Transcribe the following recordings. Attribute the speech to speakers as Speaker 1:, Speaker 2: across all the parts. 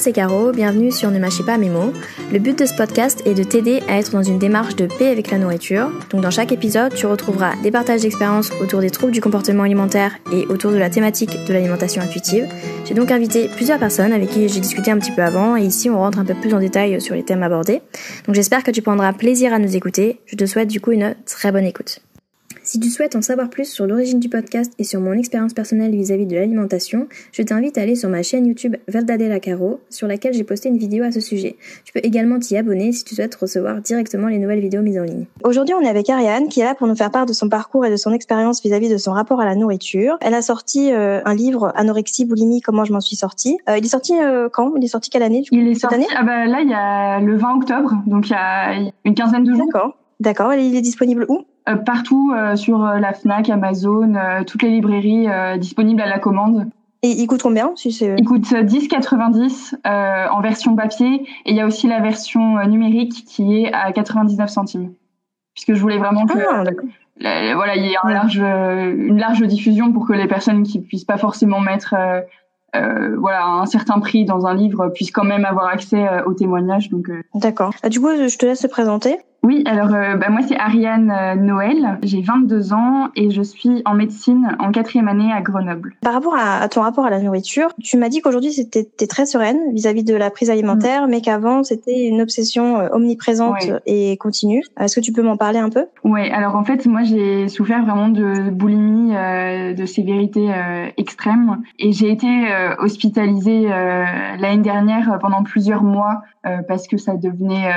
Speaker 1: C'est Caro, bienvenue sur Ne mâchez pas mes mots. Le but de ce podcast est de t'aider à être dans une démarche de paix avec la nourriture. Donc dans chaque épisode, tu retrouveras des partages d'expériences autour des troubles du comportement alimentaire et autour de la thématique de l'alimentation intuitive. J'ai donc invité plusieurs personnes avec qui j'ai discuté un petit peu avant et ici on rentre un peu plus en détail sur les thèmes abordés. Donc j'espère que tu prendras plaisir à nous écouter. Je te souhaite du coup une très bonne écoute. Si tu souhaites en savoir plus sur l'origine du podcast et sur mon expérience personnelle vis-à-vis de l'alimentation, je t'invite à aller sur ma chaîne YouTube Verdadella Caro, sur laquelle j'ai posté une vidéo à ce sujet. Tu peux également t'y abonner si tu souhaites recevoir directement les nouvelles vidéos mises en ligne. Aujourd'hui, on est avec Ariane qui est là pour nous faire part de son parcours et de son expérience vis-à-vis de son rapport à la nourriture. Elle a sorti euh, un livre Anorexie, boulimie, comment je m'en suis sortie. Euh, il est sorti euh, quand? Il est sorti quelle année
Speaker 2: Il est sorti année? ah bah, là il y a le 20 octobre, donc il y a une quinzaine de jours.
Speaker 1: D'accord. D'accord. Il est disponible où?
Speaker 2: Partout euh, sur euh, la Fnac, Amazon, toutes les librairies disponibles à la commande.
Speaker 1: Et il coûte combien si
Speaker 2: Il coûte 10,90 euh, en version papier et il y a aussi la version numérique qui est à 99 centimes. Puisque je voulais vraiment que ah, voilà, il y ait un large, une large diffusion pour que les personnes qui puissent pas forcément mettre euh, voilà un certain prix dans un livre puissent quand même avoir accès aux témoignages. Donc
Speaker 1: d'accord. Ah, du coup, je te laisse te présenter.
Speaker 2: Oui, alors euh, bah, moi c'est Ariane euh, Noël, j'ai 22 ans et je suis en médecine en quatrième année à Grenoble.
Speaker 1: Par rapport à, ton rapport à la nourriture, tu m'as dit qu'aujourd'hui c'était très sereine vis-à-vis de la prise alimentaire, mm. mais qu'avant c'était une obsession euh, omniprésente et continue. Est-ce que tu peux m'en parler un peu?
Speaker 2: Oui, alors en fait moi j'ai souffert vraiment de boulimie de sévérité extrême et j'ai été hospitalisée l'année dernière pendant plusieurs mois parce que ça devenait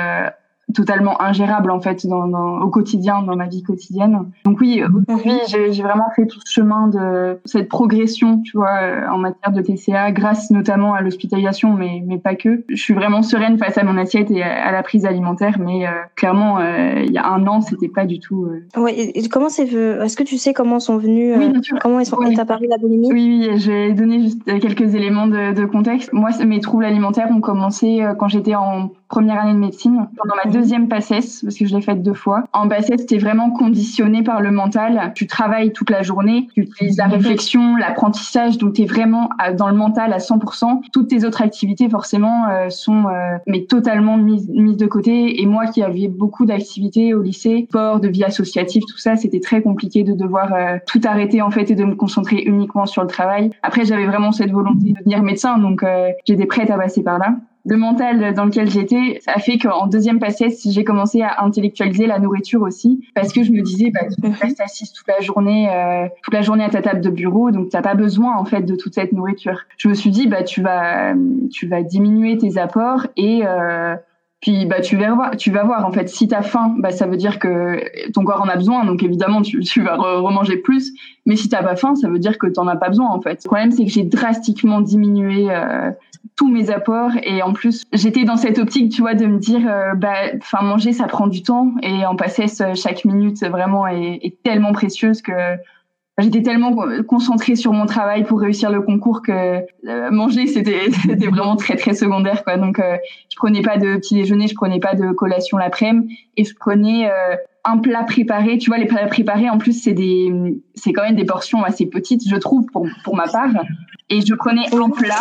Speaker 2: totalement ingérable en fait dans, dans, au quotidien, dans ma vie quotidienne. Donc oui, aujourd'hui j'ai vraiment fait tout ce chemin de cette progression, tu vois, euh, en matière de TCA, grâce notamment à l'hospitalisation, mais mais pas que. Je suis vraiment sereine face à mon assiette et à, la prise alimentaire, mais euh, clairement euh, il y a un an c'était pas du tout.
Speaker 1: Ouais, et comment c'est Est-ce que tu sais comment sont venus oui, Comment est, oui. apparu la boulimie
Speaker 2: Oui, oui, je vais donner juste quelques éléments de, de contexte. Moi, mes troubles alimentaires ont commencé quand j'étais en première année de médecine, pendant ma deuxième PACES, parce que je l'ai faite deux fois. En PACES, tu es vraiment conditionné par le mental. Tu travailles toute la journée, tu utilises la réflexion, l'apprentissage, donc tu es vraiment dans le mental à 100%. Toutes tes autres activités, forcément, euh, sont euh, mais totalement mises, mises de côté. Et moi qui avais beaucoup d'activités au lycée, sport, de vie associative, tout ça, c'était très compliqué de devoir euh, tout arrêter en fait et de me concentrer uniquement sur le travail. Après, j'avais vraiment cette volonté de devenir médecin, donc j'étais prête à passer par là le mental dans lequel j'étais, ça a fait qu'en deuxième passage, j'ai commencé à intellectualiser la nourriture aussi, parce que je me disais, bah, tu restes assise toute la journée, euh, toute la journée à ta table de bureau, donc t'as pas besoin en fait de toute cette nourriture. Je me suis dit, bah tu vas, tu vas diminuer tes apports et euh, puis bah tu vas voir, tu vas voir en fait si t'as faim, bah ça veut dire que ton corps en a besoin, donc évidemment tu, tu vas remanger plus. Mais si t'as pas faim, ça veut dire que t'en as pas besoin en fait. Le problème c'est que j'ai drastiquement diminué euh, tous mes apports. Et en plus j'étais dans cette optique tu vois de me dire euh, bah enfin manger ça prend du temps. Et en passer chaque minute vraiment est, tellement précieuse que j'étais tellement concentrée sur mon travail pour réussir le concours que euh, manger c'était c'était vraiment très très secondaire quoi. Donc euh, je prenais pas de petit déjeuner je prenais pas de collation l'après-midi. Et je prenais un plat préparé tu vois les plats préparés en plus c'est des c'est quand même des portions assez petites je trouve pour pour ma part et je prenais un plat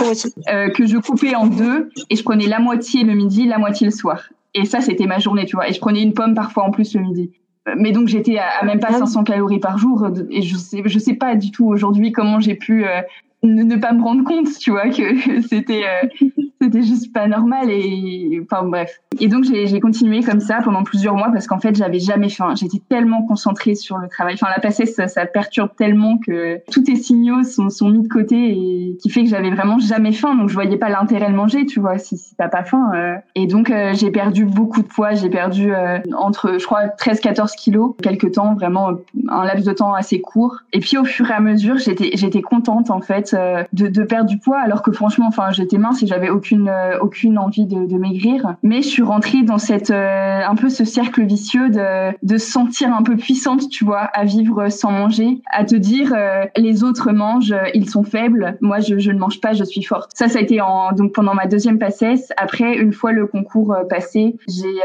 Speaker 2: euh, que je coupais en deux et je prenais la moitié le midi, la moitié le soir. Et ça, c'était ma journée, tu vois. Et je prenais une pomme parfois en plus le midi. Mais donc j'étais à, même pas 500 ah calories par jour et je sais je sais pas du tout aujourd'hui comment j'ai pu euh, ne, pas me rendre compte, tu vois, que c'était euh, c'était juste pas normal et enfin bref. Et donc j'ai continué comme ça pendant plusieurs mois parce qu'en fait j'avais jamais faim. J'étais tellement concentrée sur le travail. Enfin la passée ça, ça, perturbe tellement que tous tes signaux sont, sont mis de côté et qui fait que j'avais vraiment jamais faim. Donc je voyais pas l'intérêt de manger, tu vois, si, si t'as pas faim. Euh. Et donc euh, j'ai perdu beaucoup de poids. J'ai perdu entre je crois 13-14 kilos quelques temps, vraiment un laps de temps assez court. Et puis au fur et à mesure j'étais j'étais contente en fait euh, de, perdre du poids, alors que franchement, enfin, j'étais mince et j'avais aucune euh, aucune envie de, maigrir. Mais suis rentrée dans cette euh, un peu ce cercle vicieux de de se sentir un peu puissante, tu vois, à vivre sans manger, à te dire euh, les autres mangent, ils sont faibles, moi je, je ne mange pas, je suis forte. Ça ça a été en donc pendant ma deuxième passesse. Après une fois le concours passé, j'ai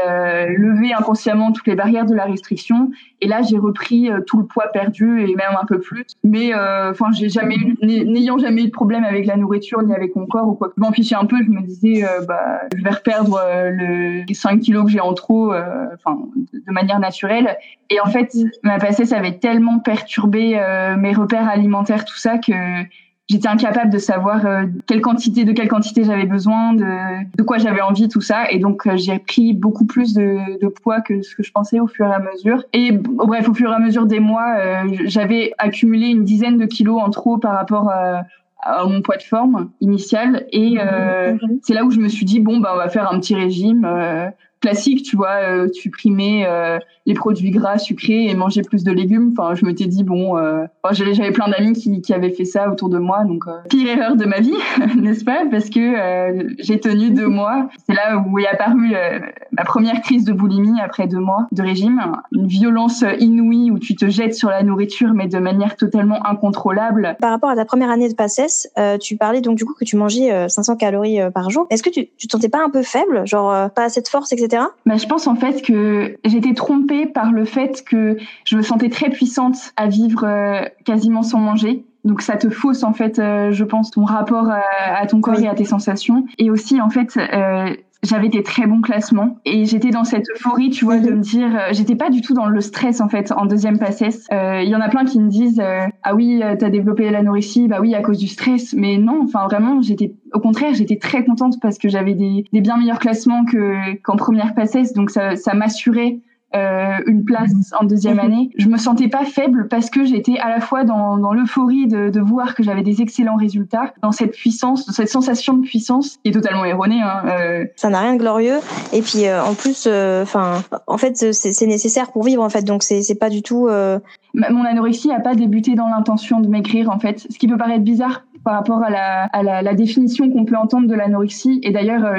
Speaker 2: levé inconsciemment toutes les barrières de la restriction et là j'ai repris tout le poids perdu et même un peu plus. Mais enfin j'ai jamais n'ayant jamais eu de problème avec la nourriture ni avec mon corps ou quoi. Je m'en fichais un peu, je me disais bah je vais reperdre le, les 5 kilos que j'ai en trop, euh, enfin, de manière naturelle. Et en fait, ma passesse avait tellement perturbé euh, mes repères alimentaires, tout ça, que j'étais incapable de savoir euh, quelle quantité, de quelle quantité j'avais besoin, de, de quoi j'avais envie, tout ça. Et donc, j'ai pris beaucoup plus de, de, poids que ce que je pensais au fur et à mesure. Et bref, au fur et à mesure des mois, j'avais accumulé une dizaine de kilos en trop par rapport à à mon poids de forme initial et euh, c'est là où je me suis dit bon bah on va faire un petit régime euh, classique, tu vois, euh, supprimer euh, les produits gras sucrés et manger plus de légumes. Enfin, je m'étais dit bon, euh, j'avais plein d'amis qui, qui avaient fait ça autour de moi, donc euh, pire erreur de ma vie, n'est-ce pas? Parce que euh, j'ai tenu deux mois. C'est là où est apparue ma première crise de boulimie après deux mois de régime, une violence inouïe où tu te jettes sur la nourriture mais de manière totalement incontrôlable.
Speaker 1: Par rapport à ta première année de passesse, tu parlais donc du coup que tu mangeais 500 calories par jour. Est-ce que tu, tu te sentais pas un peu faible, genre pas assez de force, etc
Speaker 2: bah, je pense en fait que j'étais trompée par le fait que je me sentais très puissante à vivre euh, quasiment sans manger. Donc ça te fausse en fait, euh, je pense, ton rapport à, ton corps et à tes sensations. Et aussi en fait, euh, j'avais des très bons classements et j'étais dans cette euphorie, tu vois, de me dire, euh, j'étais pas du tout dans le stress en fait en deuxième passesse. Euh, il y en a plein qui me disent, euh, ah oui, t'as développé l'anorexie, bah oui à cause du stress, mais non, enfin vraiment, j'étais, au contraire, j'étais très contente parce que j'avais des, des bien meilleurs classements que qu'en première passesse, donc ça, ça m'assurait euh, une place en deuxième mhm. année. Je me sentais pas faible parce que j'étais à la fois dans, dans l'euphorie de, de, voir que j'avais des excellents résultats, dans cette puissance, dans cette sensation de puissance qui est totalement erronée. Hein,
Speaker 1: euh. Ça n'a rien de glorieux. Et puis euh, en plus, euh, enfin, en fait, c'est nécessaire pour vivre en fait. Donc c'est c'est pas du tout.
Speaker 2: Mon anorexie a pas débuté dans l'intention de maigrir en fait, ce qui peut paraître bizarre par rapport à la, à la, la définition qu'on peut entendre de l'anorexie. Et d'ailleurs,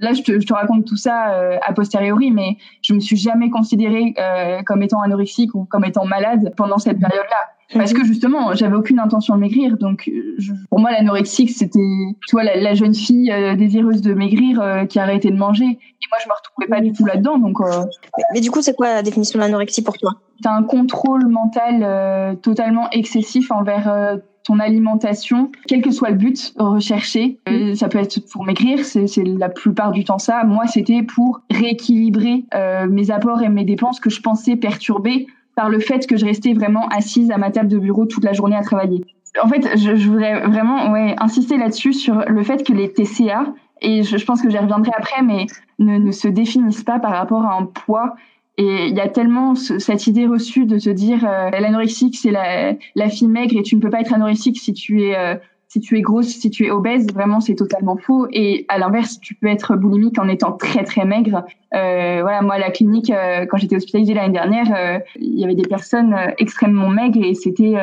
Speaker 2: là, je te, je te, raconte tout ça euh, a posteriori, mais je me suis jamais considérée euh, comme étant anorexique ou comme étant malade pendant cette période-là. Parce que justement, j'avais aucune intention de maigrir. Donc, je, pour moi, l'anorexique, c'était, tu vois, la, la jeune fille euh, désireuse de maigrir euh, qui arrêtait de manger. Et moi, je me retrouvais pas du tout là-dedans. Donc,
Speaker 1: mais, mais, du coup, c'est quoi la définition de l'anorexie pour toi?
Speaker 2: C'est un contrôle mental totalement excessif envers ton alimentation, quel que soit le but recherché. Euh, mm. ça peut être pour maigrir, c'est la plupart du temps ça. Moi, c'était pour rééquilibrer euh, mes apports et mes dépenses que je pensais perturber par le fait que je restais vraiment assise à ma table de bureau toute la journée à travailler. En fait, je, je voudrais vraiment ouais, insister là-dessus sur le fait que les TCA, et je, je pense que j'y reviendrai après, mais ne, ne se définissent pas par rapport à un poids et il y a tellement cette idée reçue de se dire euh, l'anorexique c'est la, la, fille maigre et tu ne peux pas être anorexique si tu es euh, si tu es grosse, si tu es obèse, vraiment c'est totalement faux. Et à l'inverse, tu peux être boulimique en étant très très maigre. Euh, voilà, moi à la clinique, euh, quand j'étais hospitalisée l'année dernière, euh, il y avait des personnes extrêmement maigres et c'était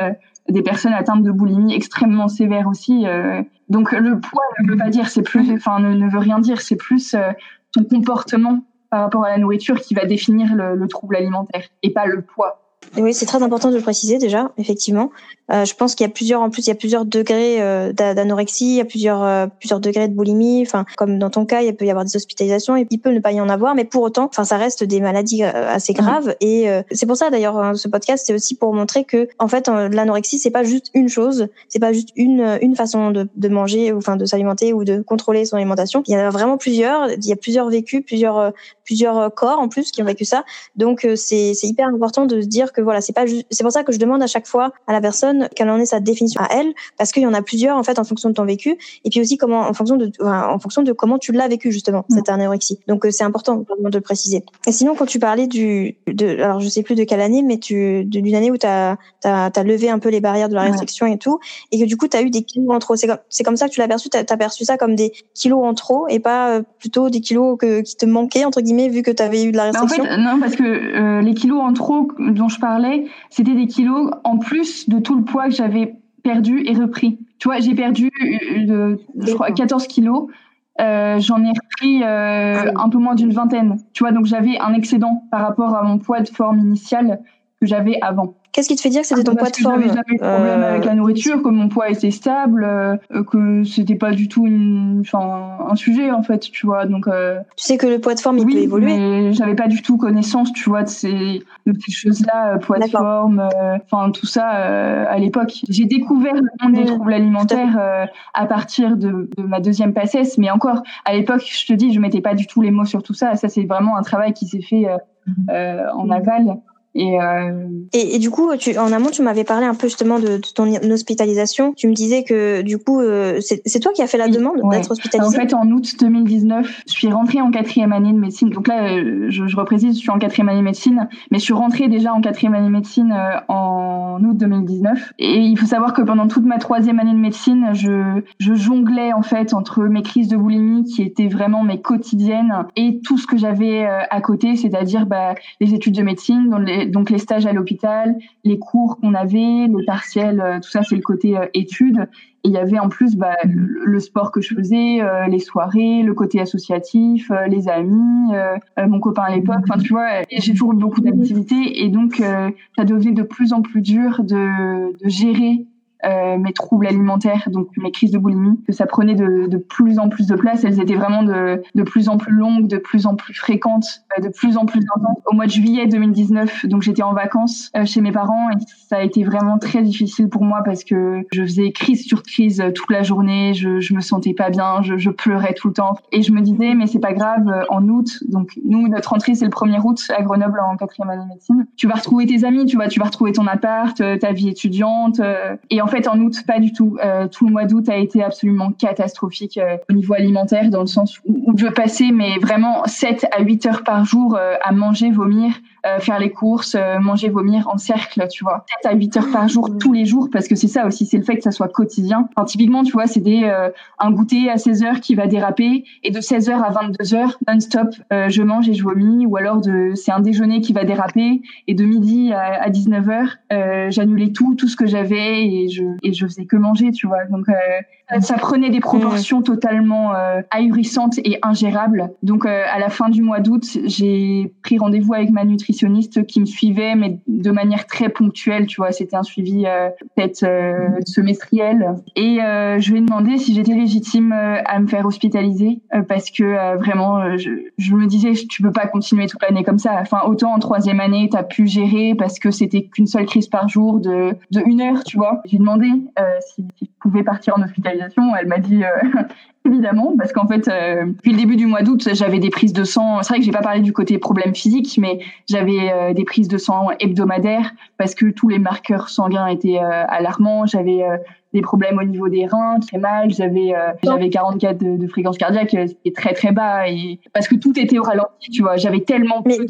Speaker 2: des personnes atteintes de boulimie extrêmement sévère aussi. donc le poids ne veut pas dire, c'est plus, enfin ne, ne, veut rien dire, c'est plus ton comportement par rapport à la nourriture qui va définir le, le trouble alimentaire et pas le poids.
Speaker 1: Oui, c'est très important de le préciser déjà, effectivement. Euh, je pense qu'il y a plusieurs, en plus, il y a plusieurs degrés euh, d'anorexie, il y a plusieurs, euh, plusieurs degrés de boulimie. Enfin, comme dans ton cas, il peut y avoir des hospitalisations et il peut ne pas y en avoir, mais pour autant, enfin, ça reste des maladies euh, assez graves. Mmh. Et euh, c'est pour ça, d'ailleurs, hein, ce podcast, c'est aussi pour montrer que, en fait, l'anorexie, c'est pas juste une chose, c'est pas juste une, une façon de, de manger, ou enfin, de s'alimenter ou de contrôler son alimentation. Il y en a vraiment plusieurs. Il y a plusieurs vécus, plusieurs, plusieurs corps en plus qui ont vécu ça. Donc, c'est hyper important de se dire que voilà, c'est pas c'est pour ça que je demande à chaque fois à la personne quelle en est sa définition à elle, parce qu'il y en a plusieurs en fait en fonction de ton vécu, et puis aussi comment en fonction de en fonction de comment tu l'as vécu justement cette anorexie. Donc euh, c'est important de le préciser. Et sinon quand tu parlais du de alors je sais plus de quelle année, mais tu d'une année où tu as, as, levé un peu les barrières de la restriction et tout, et que du coup tu as eu des kilos en trop. C'est comme c'est comme ça que tu l'as perçu. Tu as, perçu ça comme des kilos en trop et pas euh, plutôt des kilos que, qui te manquaient entre guillemets vu que tu avais eu de la restriction.
Speaker 2: En fait, non parce que euh, les kilos en trop dont je parlais c'était des kilos en plus de tout le poids que j'avais perdu et repris. Tu vois, j'ai perdu, euh, je crois, 14 kilos. j'en ai repris ah un peu moins d'une vingtaine. Tu vois, donc j'avais un excédent par rapport à mon poids de forme initial que j'avais avant.
Speaker 1: Qu'est-ce qui te fait dire que c'était ton poids de forme
Speaker 2: J'avais problème avec la nourriture, que mon poids était stable, euh, que c'était pas du tout une, un sujet en fait, tu vois. Donc, euh,
Speaker 1: tu sais que le poids de forme il
Speaker 2: oui,
Speaker 1: peut évoluer.
Speaker 2: mais j'avais pas du tout connaissance, tu vois, de ces, de ces choses-là, euh, poids de forme, enfin tout ça à l'époque. J'ai découvert le monde des mmh. troubles alimentaires à partir de, de, ma deuxième passesse, mais encore à l'époque, je te dis, je mettais pas du tout les mots sur tout ça. Ça c'est vraiment un travail qui s'est fait en mmh. Aval.
Speaker 1: Euh, et, et, du coup, tu, en amont, tu m'avais parlé un peu justement de, de, ton hospitalisation. Tu me disais que du coup, euh, c'est toi qui as fait la demande d'être hospitalisé.
Speaker 2: En fait, en août 2019, je suis rentrée en quatrième année de médecine. Donc là, euh, je, je reprécise, je suis en quatrième année de médecine, mais je suis rentrée déjà en quatrième année de médecine en août 2019. Et il faut savoir que pendant toute ma troisième année de médecine, je, je jonglais en fait entre mes crises de boulimie qui étaient vraiment mes quotidiennes et tout ce que j'avais à côté, c'est-à-dire bah, les études de médecine, dont les donc les stages à l'hôpital, les cours qu'on avait, les partiels, euh, tout ça c'est le côté euh, études. Et il y avait en plus bah, le, sport que je faisais, euh, les soirées, le côté associatif, les amis, mon copain à l'époque. Enfin, tu vois, j'ai toujours eu beaucoup d'activités et donc ça devenait de plus en plus dur de, de gérer euh, mes troubles alimentaires, donc mes crises de boulimie, que ça prenait de, de, plus en plus de place. Elles étaient vraiment de, de plus en plus longues, de plus en plus fréquentes, euh, de plus en plus intenses. Au mois de juillet 2019, donc j'étais en vacances euh, chez mes parents et ça a été vraiment très difficile pour moi parce que je faisais crise sur crise toute la journée, je, je me sentais pas bien, je, je pleurais tout le temps et je me disais mais c'est pas grave, en août, donc nous notre rentrée c'est le 1er août à Grenoble en quatrième année de médecine, tu vas retrouver tes amis, tu vois, tu vas retrouver ton appart, ta vie étudiante et fait, en août, pas du tout. Euh, tout le mois d'août a été absolument catastrophique euh, au niveau alimentaire, dans le sens où, je passais mais vraiment 7 à 8 heures par jour euh, à manger, vomir, euh, faire les courses, euh, manger, vomir en cercle, tu vois. 7 à 8 heures par jour, tous les jours, parce que c'est ça aussi, c'est le fait que ça soit quotidien. Enfin, typiquement, tu vois, c'est des, euh, un goûter à 16 heures qui va déraper, et de 16 heures à 22 heures, non-stop, je mange et je vomis, ou alors de, c'est un déjeuner qui va déraper, et de midi à, à 19 heures, j'annulais tout, tout ce que j'avais, et je, et je faisais que manger, tu vois. Donc, ça prenait des proportions totalement ahurissantes et ingérables. Donc, à la fin du mois d'août, j'ai pris rendez-vous avec ma nutritionniste qui me suivait, mais de manière très ponctuelle, tu vois. C'était un suivi euh, peut-être euh, semestriel. Et euh, je lui ai demandé si j'étais légitime à me faire hospitaliser, parce que vraiment, je, je, me disais, tu peux pas continuer toute l'année comme ça. Enfin, autant en troisième année, tu as pu gérer parce que c'était qu'une seule crise par jour de, de une heure, tu vois. J'ai demandé si, si, pouvais partir en hospitalisation. Elle m'a dit évidemment, parce qu'en fait, euh, depuis le début du mois d'août, j'avais des prises de sang. C'est vrai que j'ai pas parlé du côté problème physique, mais j'avais euh, des prises de sang hebdomadaires parce que tous les marqueurs sanguins étaient euh, alarmants. J'avais des problèmes au niveau des reins, très mal. J'avais j'avais 44 de, de, fréquence cardiaque, c'était très très bas et parce que tout était au ralenti, tu vois. J'avais tellement peu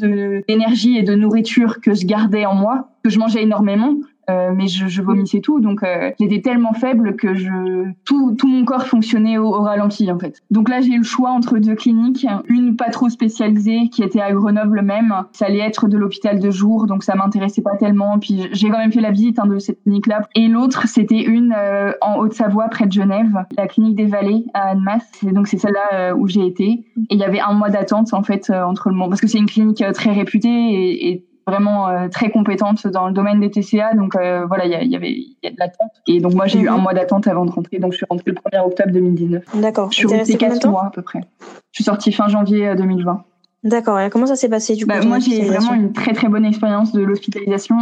Speaker 2: d'énergie et de nourriture que je gardais en moi que je mangeais énormément euh, mais je, vomissais tout, donc euh, j'étais tellement faible que je tout, tout mon corps fonctionnait au, ralenti en fait. Donc là j'ai eu le choix entre deux cliniques, une pas trop spécialisée qui était à Grenoble même, ça allait être de l'hôpital de jour, donc ça m'intéressait pas tellement. Puis j'ai quand même fait la visite hein, de cette clinique-là. Et l'autre c'était une euh, en Haute-Savoie près de Genève, la clinique des Vallées à Annemasse. Donc c'est celle-là où j'ai été. Et il y avait un mois d'attente en fait entre le moment parce que c'est une clinique très réputée et vraiment euh, très compétente dans le domaine des TCA. Donc euh, voilà, il y, avait y a de l'attente. Et donc moi j'ai eu un mhm. mois d'attente avant de rentrer. Donc je suis rentrée le 1er octobre 2019.
Speaker 1: D'accord.
Speaker 2: Je suis restée 4 mois à peu près. Je suis sortie fin janvier 2020. Euh,
Speaker 1: D'accord. Et comment ça s'est passé du coup
Speaker 2: bah, Moi, j'ai vraiment une très très bonne expérience de l'hospitalisation.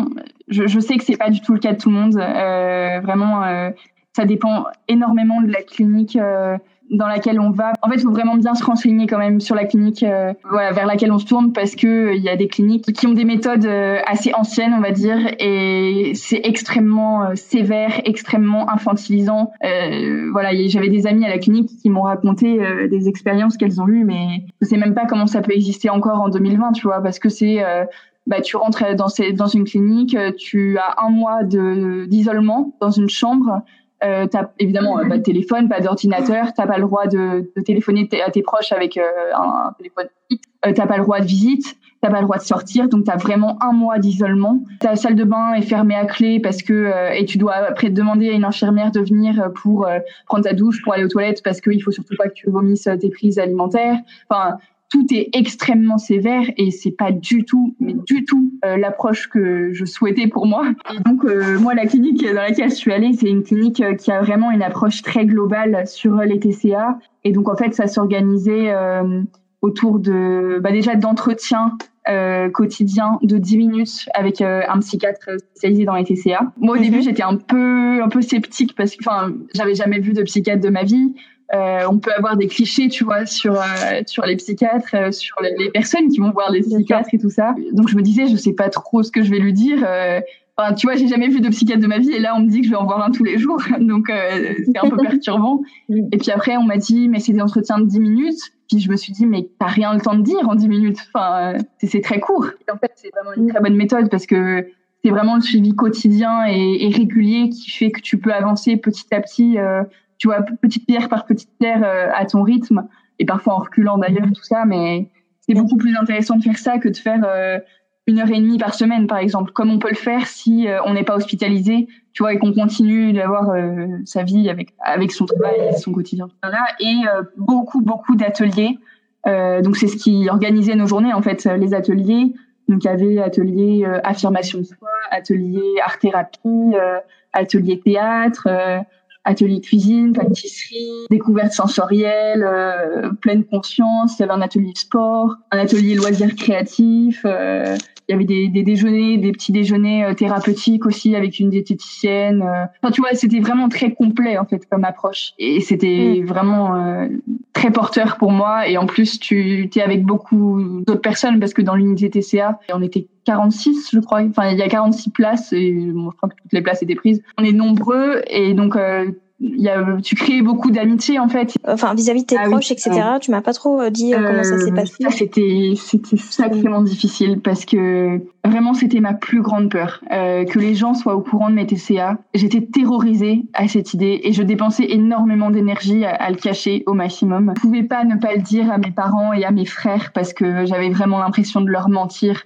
Speaker 2: Je, je, sais que c'est pas du tout le cas de tout le monde. Euh, vraiment, ça dépend énormément de la clinique. Euh, dans laquelle on va. En fait, il faut vraiment bien se renseigner quand même sur la clinique euh, voilà, vers laquelle on se tourne parce que euh, il y a des cliniques qui ont des méthodes euh, assez anciennes, on va dire, et c'est extrêmement sévère, extrêmement infantilisant. voilà, j'avais des amis à la clinique qui m'ont raconté des expériences qu'elles ont eues, mais je sais même pas comment ça peut exister encore en 2020, tu vois, parce que c'est bah, tu rentres dans, ces, dans une clinique, tu as un mois d'isolement dans une chambre, Euh, t'as évidemment pas de téléphone, pas d'ordinateur, t'as pas le droit de, de téléphoner à tes proches avec un, téléphone fixe, t'as pas le droit de visite, t'as pas le droit de sortir, donc t'as vraiment un mois d'isolement. Ta salle de bain est fermée à clé parce que et tu dois après demander à une infirmière de venir pour prendre ta douche, pour aller aux toilettes parce qu'il faut surtout pas que tu vomisses tes prises alimentaires. Enfin, tout est extrêmement sévère et c'est pas du tout, mais du tout euh, l'approche que je souhaitais pour moi. Et donc euh, moi, la clinique dans laquelle je suis allée, c'est une clinique euh, qui a vraiment une approche très globale sur les TCA. Et donc en fait, ça s'organisait autour de, bah, déjà d'entretien quotidien de 10 minutes avec un psychiatre spécialisé dans les TCA. Moi au début mhm. j'étais un peu un peu sceptique parce que enfin j'avais jamais vu de psychiatre de ma vie. Euh, on peut avoir des clichés, tu vois, sur euh, sur les psychiatres, euh, sur les, personnes qui vont voir les psychiatres et tout ça. Donc je me disais, je sais pas trop ce que je vais lui dire. Enfin, tu vois, j'ai jamais vu de psychiatre de ma vie et là on me dit que je vais en voir un tous les jours, donc c'est un peu perturbant. Et puis après on m'a dit, mais c'est des entretiens de 10 minutes. Puis je me suis dit, mais t'as rien le temps de dire en 10 minutes. Enfin, c'est très court. Et en fait, c'est vraiment une très bonne méthode parce que c'est vraiment le suivi quotidien et, et, régulier qui fait que tu peux avancer petit à petit tu vois, petite pierre par petite pierre euh, à ton rythme, et parfois en reculant d'ailleurs, tout ça, mais c'est beaucoup plus intéressant de faire ça que de faire euh, une heure et demie par semaine, par exemple, comme on peut le faire si euh, on n'est pas hospitalisé, tu vois, et qu'on continue d'avoir sa vie avec avec son travail et son quotidien. Et beaucoup, beaucoup d'ateliers. donc c'est ce qui organisait nos journées, en fait, les ateliers. Donc il y avait atelier affirmation de soi, atelier art thérapie, atelier théâtre atelier cuisine, pâtisserie, découverte sensorielle, euh, pleine conscience. Il y un atelier sport, un atelier loisirs créatifs. Euh, il y avait des, des, déjeuners, des petits déjeuners euh, thérapeutiques aussi avec une diététicienne. Euh. Enfin, tu vois, c'était vraiment très complet en fait comme approche. Et c'était mm. vraiment euh, très porteur pour moi. Et en plus, tu es avec beaucoup d'autres personnes parce que dans l'unité TCA, on était 46, je crois. Enfin, il y a 46 places et je crois que toutes les places étaient prises. On est nombreux et donc y a, tu crées beaucoup d'amitié en fait.
Speaker 1: Enfin vis-à-vis de tes ah proches, etc. Tu m'as pas trop euh, dit euh, comment ça s'est euh, passé.
Speaker 2: c'était c'était sacrément difficile parce que vraiment c'était ma plus grande peur euh, que les gens soient au courant de mes TCA. J'étais terrorisée à cette idée et je dépensais énormément d'énergie à, le cacher au maximum. Je pouvais pas ne pas le dire à mes parents et à mes frères parce que j'avais vraiment l'impression de leur mentir.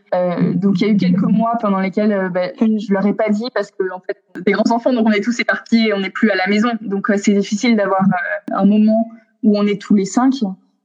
Speaker 2: donc il y a eu quelques mois pendant lesquels bah, je leur ai pas dit parce que en fait des grands enfants donc on est tous éparpillés, on n'est plus à la maison. Donc euh, c'est difficile d'avoir euh, un moment où on est tous les cinq.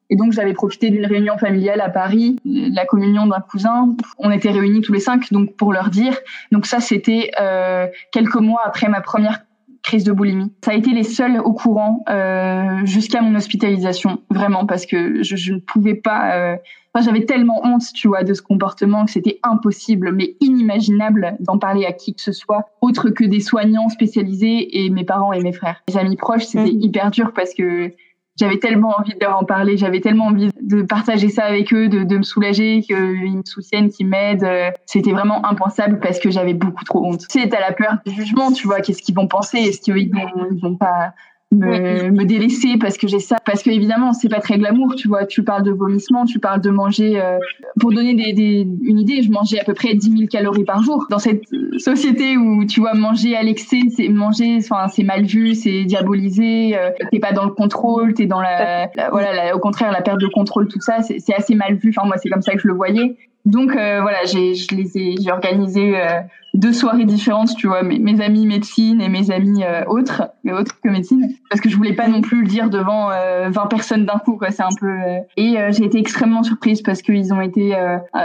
Speaker 2: Et donc j'avais profité d'une réunion familiale à Paris, la communion d'un cousin. On était réunis tous les cinq, donc pour leur dire. Donc ça c'était euh, quelques mois après ma première crise de boulimie. Ça a été les seuls au courant euh, jusqu'à mon hospitalisation, vraiment, parce que je, je ne pouvais pas. Euh... Enfin, j'avais tellement honte, tu vois, de ce comportement que c'était impossible, mais inimaginable d'en parler à qui que ce soit, autre que des soignants spécialisés et mes parents et mes frères. Mes amis proches, c'était mmh. hyper dur parce que j'avais tellement envie de leur en parler, j'avais tellement envie de partager ça avec eux, de, de me soulager, qu'ils me soutiennent, qu'ils m'aident. C'était vraiment impensable parce que j'avais beaucoup trop honte. Tu sais, t'as la peur du jugement, tu vois, qu'est-ce qu'ils vont penser, est-ce qu'ils vont, ils vont pas me, me délaisser parce que j'ai ça parce que évidemment c'est pas très glamour tu vois. Tu parles de vomissement tu parles de manger euh, pour donner des, des, une idée je mangeais à peu près 10 000 calories par jour. Dans cette société où tu vois manger à l'excès c'est manger enfin c'est mal vu c'est diabolisé euh, t'es pas dans le contrôle t'es dans la, voilà au contraire la perte de contrôle tout ça c'est assez mal vu. Enfin moi c'est comme ça que je le voyais donc euh, voilà, j'ai je les ai j'ai organisé euh, deux soirées différentes, tu vois, mes, amis médecine et mes amis euh, autres, autres que médecine, parce que je voulais pas non plus le dire devant 20 personnes d'un coup, quoi. C'est un peu et j'ai été extrêmement surprise parce qu'ils ont été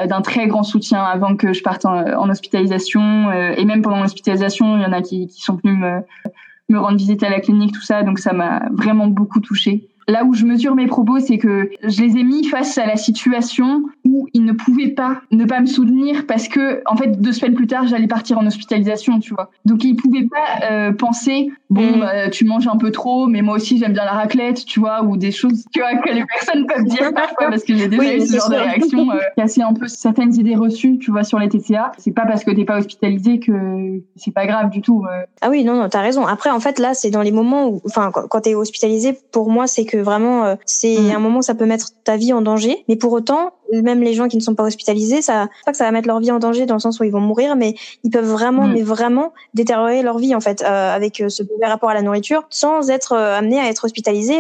Speaker 2: d'un très grand soutien avant que je parte en, en hospitalisation et même pendant l'hospitalisation, il y en a qui, qui sont venus me me rendre visite à la clinique, tout ça, donc ça m'a vraiment beaucoup touchée. Là où je mesure mes propos, c'est que je les ai mis face à la situation où ils ne pouvaient pas ne pas me soutenir parce que, en fait, deux semaines plus tard, j'allais partir en hospitalisation, tu vois. Donc ils pouvaient pas euh, penser, bon, bah, tu manges un peu trop, mais moi aussi j'aime bien la raclette, tu vois, ou des choses, tu vois, que les personnes peuvent dire parfois parce que j'ai déjà eu ce genre de réaction, euh, casser un peu certaines idées reçues, tu vois, sur les TCA. C'est pas parce que t'es pas hospitalisé que c'est pas grave du tout. Euh.
Speaker 1: Ah oui, non, non, t'as raison. Après, en fait, là, c'est dans les moments où, enfin, quand t'es hospitalisé, pour moi, c'est que que vraiment c'est mm. un moment où ça peut mettre ta vie en danger. Mais pour autant, même les gens qui ne sont pas hospitalisés, ça pas que ça va mettre leur vie en danger dans le sens où ils vont mourir, mais ils peuvent vraiment, mm. mais vraiment détériorer leur vie en fait avec ce mauvais rapport à la nourriture, sans être amené à être hospitalisé.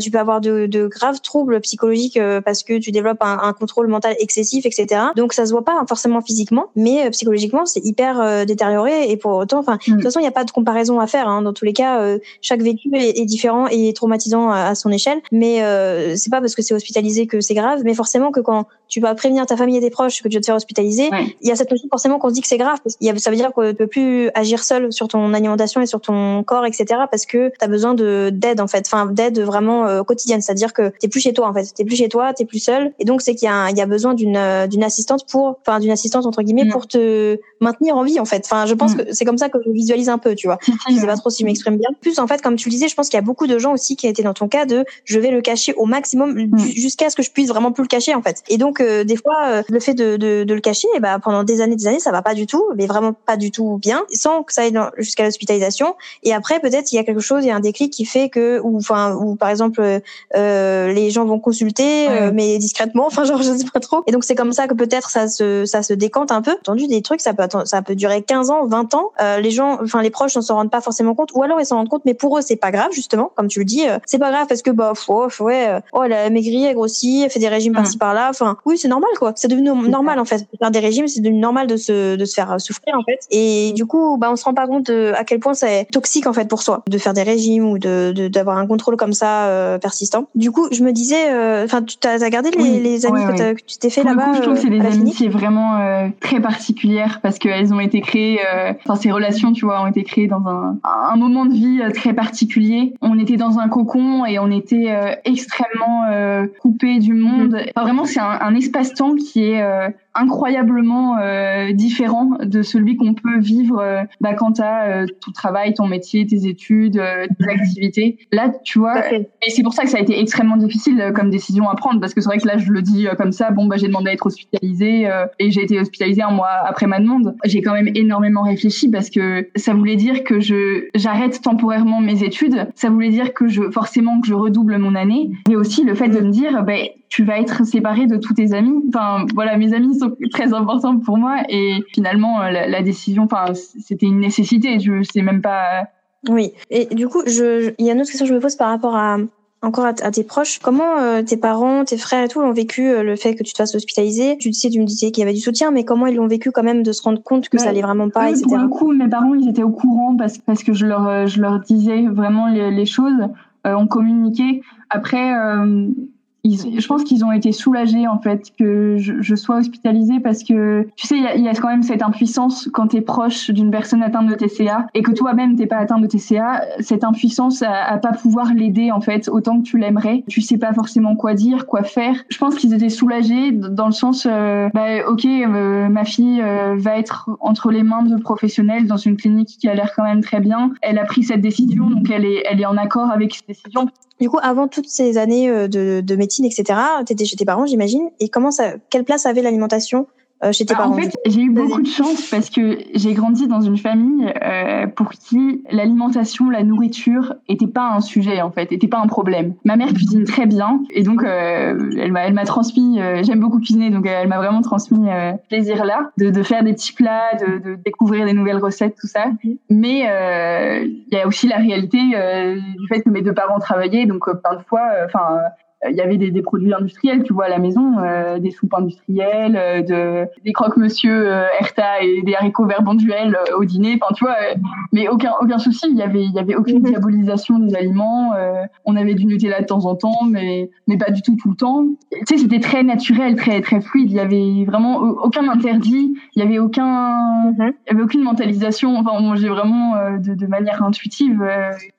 Speaker 1: tu peux avoir de, de graves troubles psychologiques parce que tu développes un, un, contrôle mental excessif, etc. Donc ça se voit pas forcément physiquement, mais psychologiquement c'est hyper détérioré et pour autant, enfin de toute façon il n'y a pas de comparaison à faire. Hein. Dans tous les cas, chaque vécu est, est différent et traumatisant à, son échelle. Mais euh, c'est pas parce que c'est hospitalisé que c'est grave, mais forcément que quand tu vas prévenir ta famille et tes proches que tu vas te faire hospitaliser, il y a cette notion forcément qu'on se dit que c'est grave. Parce a, ça veut dire que tu peux plus agir seul sur ton alimentation et sur ton corps, etc. Parce que tu as besoin de d'aide en fait, enfin d'aide vraiment euh, quotidienne. C'est-à-dire que t'es plus chez toi en fait, t'es plus chez toi, t'es plus seul. Et donc c'est qu'il y a il y a besoin d'une euh, d'une assistante pour, enfin d'une assistante entre guillemets mm. pour te maintenir en vie en fait. Enfin je pense mm. que c'est comme ça que je visualise un peu, tu vois. je sais pas trop si je m'exprime bien. Plus en fait comme tu le disais, je pense qu'il y a beaucoup de gens aussi qui étaient dans ton cas de je vais le cacher au maximum mm. jusqu'à ce que je puisse vraiment plus le cacher en fait. Et donc euh, des fois euh, le fait de, de, de le cacher, et eh ben pendant des années des années ça va pas du tout, mais vraiment pas du tout bien, sans que ça aille jusqu'à l'hospitalisation. Et après peut-être il y a quelque chose, il y a un déclic qui fait que ou enfin ou par exemple euh, les gens vont consulter mais discrètement, enfin genre je sais pas trop. Et donc c'est comme ça que peut-être ça se ça se décante un peu. Entendu des trucs ça peut ça peut durer 15 ans, 20 ans. les gens enfin les proches ne s'en rendent pas forcément compte ou alors ils s'en rendent compte mais pour eux c'est pas grave justement comme tu le dis, c'est pas grave parce que bah oh, ouais, euh, oh elle a maigri, elle grossit, elle fait des régimes par-ci par-là. Enfin, oui, c'est normal quoi. C'est devenu normal en fait. Faire des régimes, c'est devenu normal de se de se faire souffrir en fait. Et du coup, bah on se rend pas compte à quel point c'est toxique en fait pour soi de faire des régimes ou de d'avoir un contrôle comme ça euh, persistant. Du coup, je me disais, euh, enfin, tu as, as gardé les, les amis que, que, tu t'es fait là-bas.
Speaker 2: Je trouve que c'est des amitiés vraiment très particulières parce qu'elles ont été créées. Enfin, ces relations, tu vois, ont été créées dans un un moment de vie très particulier. On était dans un cocon et on était extrêmement euh, coupé du monde. Mm. Enfin, vraiment, c'est un, un espace-temps qui est euh, incroyablement euh, différent de celui qu'on peut vivre euh, bah, quand tu as euh, ton travail, ton métier, tes études, euh, tes activités. Là, tu vois, et c'est pour ça que ça a été extrêmement difficile comme décision à prendre parce que c'est vrai que là, je le dis comme ça, bon, bah, j'ai demandé à être hospitalisée et j'ai été hospitalisée un mois après ma demande. J'ai quand même énormément réfléchi parce que ça voulait dire que je j'arrête temporairement mes études, ça voulait dire que je forcément que je redouble mon année, mais aussi le fait de me dire, ben tu vas être séparé de tous tes amis. Enfin, voilà, mes amis sont très importants pour moi et finalement, euh, la, décision, enfin, c'était une nécessité. Je sais même pas.
Speaker 1: Oui. Et du coup, je, il y a une autre question que je me pose par rapport à encore à, tes proches. Comment euh, tes parents, tes frères et tout l'ont vécu euh, le fait que tu te fasses hospitaliser? Tu disais, tu me disais qu'il y avait du soutien, mais comment ils l'ont vécu quand même de se rendre compte que ça allait vraiment pas,
Speaker 2: etc. Pour le coup, mes parents, ils étaient au courant parce, parce que je leur, je leur disais vraiment les, les choses. on communiquait. Après, je pense qu'ils ont été soulagés en fait que je, je sois hospitalisée parce que tu sais il y, a, quand même cette impuissance quand tu es proche d'une personne atteinte de TCA et que toi-même t'es pas atteint de TCA cette impuissance à, à pas pouvoir l'aider en fait autant que tu l'aimerais. Tu sais pas forcément quoi dire quoi faire. Je pense qu'ils étaient soulagés dans le sens euh, bah, ok euh, ma fille euh, va être entre les mains de professionnels dans une clinique qui a l'air quand même très bien. Elle a pris cette décision donc elle est elle est en accord avec cette décision
Speaker 1: du coup avant toutes ces années de, de médecine etc. Tu étais chez tes parents, j'imagine. Et comment ça, quelle place avait l'alimentation euh, chez tes bah, parents
Speaker 2: En fait, j'ai eu beaucoup de chance parce que j'ai grandi dans une famille euh, pour qui l'alimentation, la nourriture était pas un sujet en fait, était pas un problème. Ma mère cuisine très bien et donc euh, elle m'a elle m'a transmis. Euh, j'aime beaucoup cuisiner donc elle m'a vraiment transmis euh, plaisir là de, de, faire des petits plats, de, de, découvrir des nouvelles recettes, tout ça. Mais il y a aussi la réalité du fait que mes deux parents travaillaient donc plein de fois, enfin euh, il y avait des, des, produits industriels, tu vois, à la maison, euh, des soupes industrielles, euh, de, des croque-monsieur euh, Erta et des haricots verts bonduels au dîner, enfin, tu vois, mais aucun, aucun souci, il y avait, il y avait aucune mhm. diabolisation des aliments, on avait du Nutella de temps en temps, mais, mais pas du tout tout le temps. Tu sais, c'était très naturel, très, très fluide, il y avait vraiment aucun interdit, il y avait aucun, mhm. il y avait aucune mentalisation, enfin, on mangeait vraiment de, de manière intuitive.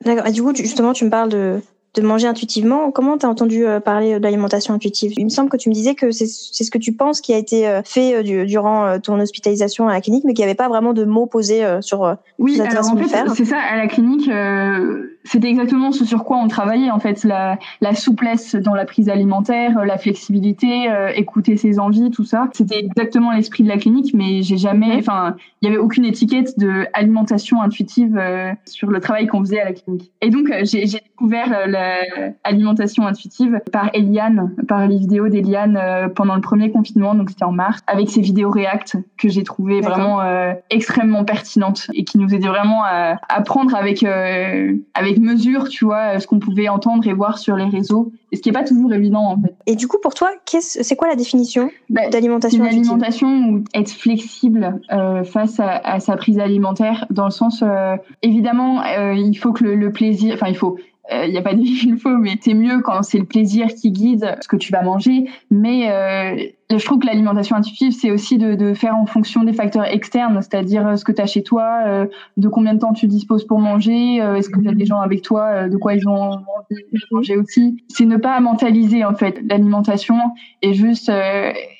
Speaker 1: D'accord, et du coup, justement, tu me parles de, de manger intuitivement. Comment tu as entendu euh, parler d'alimentation intuitive? Il me semble que tu me disais que c'est ce que tu penses qui a été euh, fait euh, durant ton hospitalisation à la clinique, mais qu'il n'y avait pas vraiment de mots posés sur
Speaker 2: oui, alors en fait, c'est ça. À la clinique, c'était exactement ce sur quoi on travaillait en fait, la, la souplesse dans la prise alimentaire, la flexibilité, euh, écouter ses envies, tout ça. C'était exactement l'esprit de la clinique, mais j'ai jamais, enfin, il y avait aucune étiquette de alimentation intuitive euh, sur le travail qu'on faisait à la clinique. Et donc euh, j'ai découvert l'alimentation intuitive par Eliane, par les vidéos d'Eliane pendant le premier confinement, donc c'était en mars, avec ses vidéos React que j'ai trouvé vraiment extrêmement pertinentes et qui nous aidaient vraiment à apprendre avec avec mesure, tu vois, ce qu'on pouvait entendre et voir sur les réseaux, et ce qui est pas toujours évident en fait.
Speaker 1: Et du coup, pour toi, c'est quoi la définition bah, d'alimentation
Speaker 2: Une alimentation ou être flexible euh, face à, à, sa prise alimentaire, dans le sens, euh, évidemment, euh, il faut que le, le plaisir, enfin il faut, il euh, n'y a pas de il faut, mais c'est mieux quand c'est le plaisir qui guide ce que tu vas manger. Mais euh, je trouve que l'alimentation intuitive, c'est aussi de, de, faire en fonction des facteurs externes, c'est-à-dire euh, ce que tu as chez toi, euh, de combien de temps tu disposes pour manger, euh, est-ce que tu as des gens avec toi, de quoi ils ont envie de manger aussi. C'est ne pas mentaliser en fait l'alimentation et juste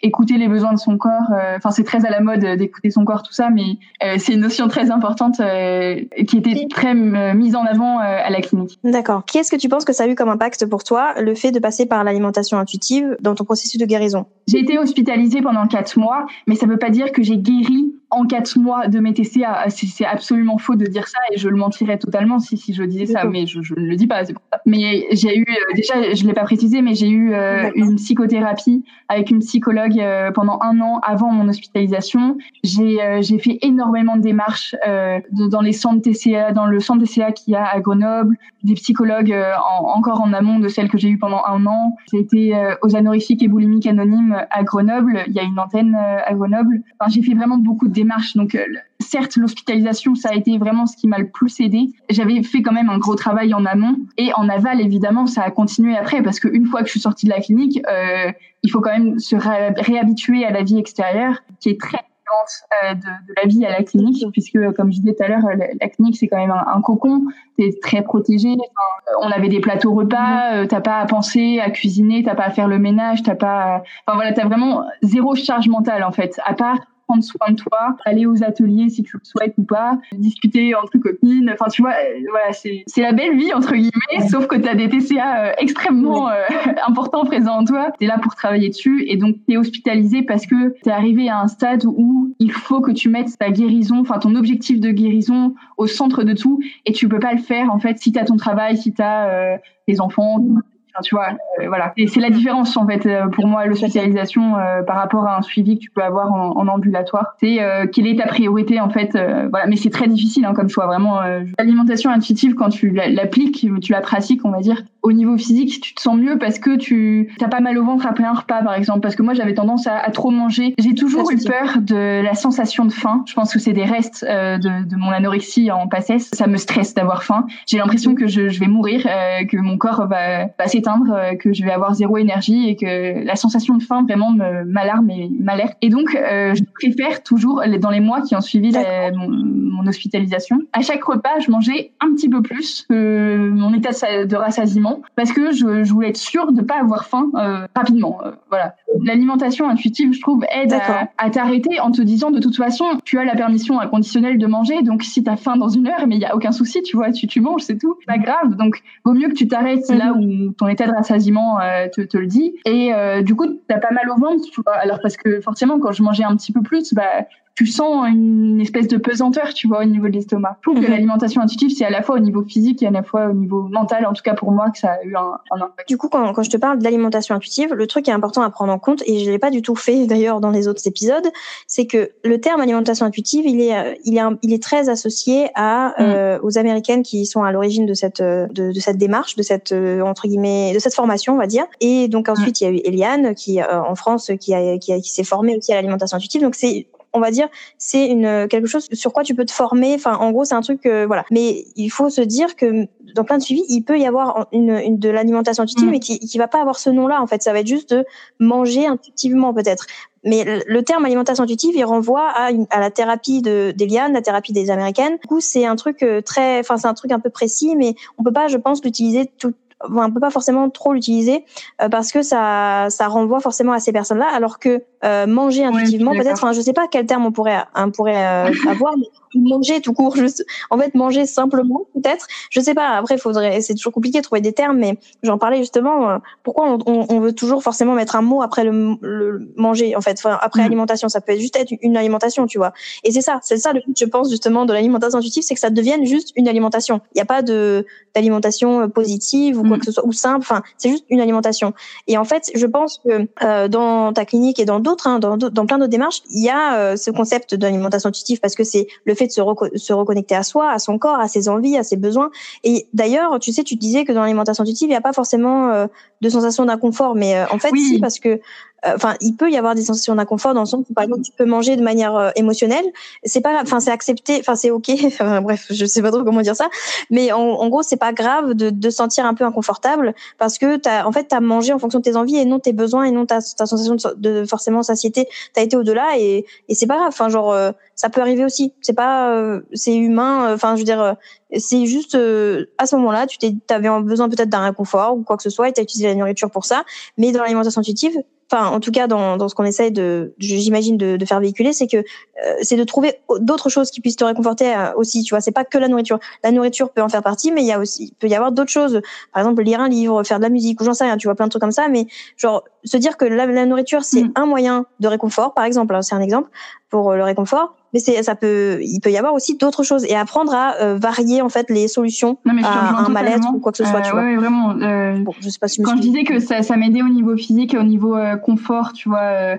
Speaker 2: écouter les besoins de son corps. Enfin, c'est très à la mode d'écouter son corps, tout ça, mais c'est une notion très importante qui était très mise en avant à la clinique.
Speaker 1: D'accord. Qu'est-ce que tu penses que ça a eu comme impact pour toi, le fait de passer par l'alimentation intuitive dans ton processus de guérison?
Speaker 2: J'ai été hospitalisée pendant quatre mois, mais ça ne veut pas dire que j'ai guéri en quatre mois de mes TCA. C'est absolument faux de dire ça et je le mentirais totalement si, si je disais ça, mais je ne le dis pas. Mais j'ai eu, euh, déjà, je ne l'ai pas précisé, mais j'ai eu euh, une psychothérapie avec une psychologue euh, pendant un an avant mon hospitalisation. J'ai fait énormément de démarches dans les centres TCA, dans le centre TCA qu'il y a à Grenoble, des psychologues encore en amont de celles que j'ai eues pendant un an. J'ai été aux anorifiques et boulimiques anonymes à Grenoble. Il y a une antenne à Grenoble. Enfin, j'ai fait vraiment beaucoup de Donc, euh, certes, l'hospitalisation, ça a été vraiment ce qui m'a le plus aidé. J'avais fait quand même un gros travail en amont. Et en aval, évidemment, ça a continué après parce qu'une fois que je suis sortie de la clinique, euh, il faut quand même se réhabituer à la vie extérieure qui est très euh, de, de, la vie à la clinique, puisque comme je disais tout à l'heure, la, clinique c'est quand même un, cocon, t'es très protégé. on avait des plateaux repas, t'as pas à penser, à cuisiner, t'as pas à faire le ménage, t'as pas, enfin voilà, t'as vraiment zéro charge mentale en fait, à part prendre soin de toi, aller aux ateliers si tu le souhaites ou pas, discuter entre copines. Enfin, tu vois, euh, voilà, c'est, la belle vie, entre guillemets, sauf que tu as des TCA euh, extrêmement euh, importants présents en toi. Tu es là pour travailler dessus et donc tu es hospitalisé parce que tu es arrivé à un stade où il faut que tu mettes ta guérison, enfin ton objectif de guérison au centre de tout et tu peux pas le faire en fait si tu as ton travail, si tu as tes enfants, tu vois, euh, voilà. Et c'est la différence en fait euh, pour moi l'hospitalisation euh, par rapport à un suivi que tu peux avoir en, ambulatoire. C'est quelle est ta priorité en fait. voilà, mais c'est très difficile hein, comme choix. Vraiment, l'alimentation intuitive quand tu l'appliques, tu la pratiques, on va dire, au niveau physique, tu te sens mieux parce que tu t'as pas mal au ventre après un repas, par exemple. Parce que moi, j'avais tendance à, à, trop manger. J'ai toujours eu peur de la sensation de faim. Je pense que c'est des restes euh, de, de, mon anorexie en passesse. Ça me stresse d'avoir faim. J'ai l'impression que je, je, vais mourir, euh, que mon corps va, va s'éteindre, euh, que je vais avoir zéro énergie et que la sensation de faim vraiment m'alarme et m'alerte. Et donc, je préfère toujours, dans les mois qui ont suivi mon, mon, hospitalisation, à chaque repas, je mangeais un petit peu plus que mon état de rassasiement parce que je, je voulais être sûre de pas avoir faim euh, rapidement. Euh, voilà. L'alimentation intuitive, je trouve, aide à, t'arrêter en te disant de toute façon, tu as la permission inconditionnelle de manger, donc si tu as faim dans une heure, mais il y a aucun souci, tu vois, tu, tu manges, c'est tout, pas grave. Donc, vaut mieux que tu t'arrêtes là mhm. où ton état de rassasiement euh, te, te, le dit. Et du coup, t'as pas mal au ventre, tu vois. Alors parce que forcément, quand je mangeais un petit peu plus, bah tu sens une espèce de pesanteur, tu vois, au niveau de l'estomac. Je trouve que mhm. l'alimentation intuitive, c'est à la fois au niveau physique et à la fois au niveau mental, en tout cas pour moi, que ça a eu un, un impact.
Speaker 1: Du coup, quand, quand je te parle de l'alimentation intuitive, le truc qui est important à prendre en compte, et je l'ai pas du tout fait d'ailleurs dans les autres épisodes, c'est que le terme alimentation intuitive, il est, euh, il est, il est très associé à mm. euh, aux américaines qui sont à l'origine de cette de, de, cette démarche, de cette euh, entre guillemets, de cette formation, on va dire. Et donc ensuite, mm. il y a eu Eliane qui en France qui a qui, a, qui s'est formée aussi à l'alimentation intuitive. Donc c'est on va dire, c'est une quelque chose sur quoi tu peux te former. Enfin, en gros, c'est un truc, euh, voilà. Mais il faut se dire que dans plein de suivis, il peut y avoir une, une de l'alimentation intuitive, mm. mais qui, qui va pas avoir ce nom-là. En fait, ça va être juste de manger intuitivement, peut-être. Mais le terme alimentation intuitive, il renvoie à, une, à la thérapie de d'Eliane, la thérapie des Américaines. Du coup, c'est un truc euh, très, enfin, c'est un truc un peu précis, mais on peut pas, je pense, l'utiliser tout on peut pas forcément trop l'utiliser euh, parce que ça ça renvoie forcément à ces personnes-là alors que manger intuitivement, peut-être. Enfin, je sais pas quel terme on pourrait, on pourrait avoir, mais manger tout court. Juste, en fait, manger simplement, peut-être. Je sais pas. Après, faudrait. C'est toujours compliqué de trouver des termes, mais j'en parlais justement. pourquoi on, on, veut toujours forcément mettre un mot après le, le manger, en fait. Enfin, après mm. alimentation, ça peut juste être une alimentation, tu vois. Et c'est ça, c'est ça le but, je pense justement de l'alimentation intuitive, c'est que ça devienne juste une alimentation. Il n'y a pas de d'alimentation euh, positive ou quoi mm. que ce soit ou simple. Enfin, c'est juste une alimentation. Et en fait, je pense que euh, dans ta clinique et dans d'autres, hein, dans, dans plein d'autres démarches, il y a euh, ce concept d'alimentation intuitive parce que c'est le fait de se, se reconnecter à soi, à son corps, à ses envies, à ses besoins. Et d'ailleurs, tu sais, tu disais que dans l'alimentation intuitive, il n'y a pas forcément euh, de sensation d'inconfort, mais en fait, si, parce que euh, enfin, il peut y avoir des sensations d'inconfort dans le sens où, par exemple, tu peux manger de manière euh, émotionnelle. C'est pas, enfin, c'est accepté, enfin, c'est ok. bref, je sais pas trop comment dire ça, mais en, en gros, c'est pas grave de, de sentir un peu inconfortable parce que t'as, en fait, t'as mangé en fonction de tes envies et non tes besoins et non ta, ta sensation de, forcément satiété. T'as été au-delà et, et c'est pas grave. Enfin, genre, euh, ça peut arriver aussi. C'est pas, c'est humain. Enfin, je veux dire, c'est juste à ce moment-là, tu t'avais besoin peut-être d'un réconfort ou quoi que ce soit et t'as utilisé la nourriture pour ça. Mais dans l'alimentation intuitive, enfin en tout cas dans, dans ce qu'on essaye de, j'imagine de, de, faire véhiculer, c'est que euh, c'est de trouver d'autres choses qui puissent te réconforter euh, aussi. Tu vois, c'est pas que la nourriture. La nourriture peut en faire partie, mais il y a aussi, il peut y avoir d'autres choses. Par exemple, lire un livre, faire de la musique ou j'en sais rien. Tu vois, plein de trucs comme ça. Mais genre se dire que la, la nourriture c'est mm. un moyen de réconfort, par exemple, hein, c'est un exemple pour euh, le réconfort mais c'est ça peut il peut y avoir aussi d'autres choses et apprendre à euh, varier en fait les solutions à un mal-être ou quoi que ce soit
Speaker 2: tu euh, vois. vraiment euh, bon, je sais pas si quand je disais que ça, ça m'aidait au niveau physique et au niveau euh, confort tu vois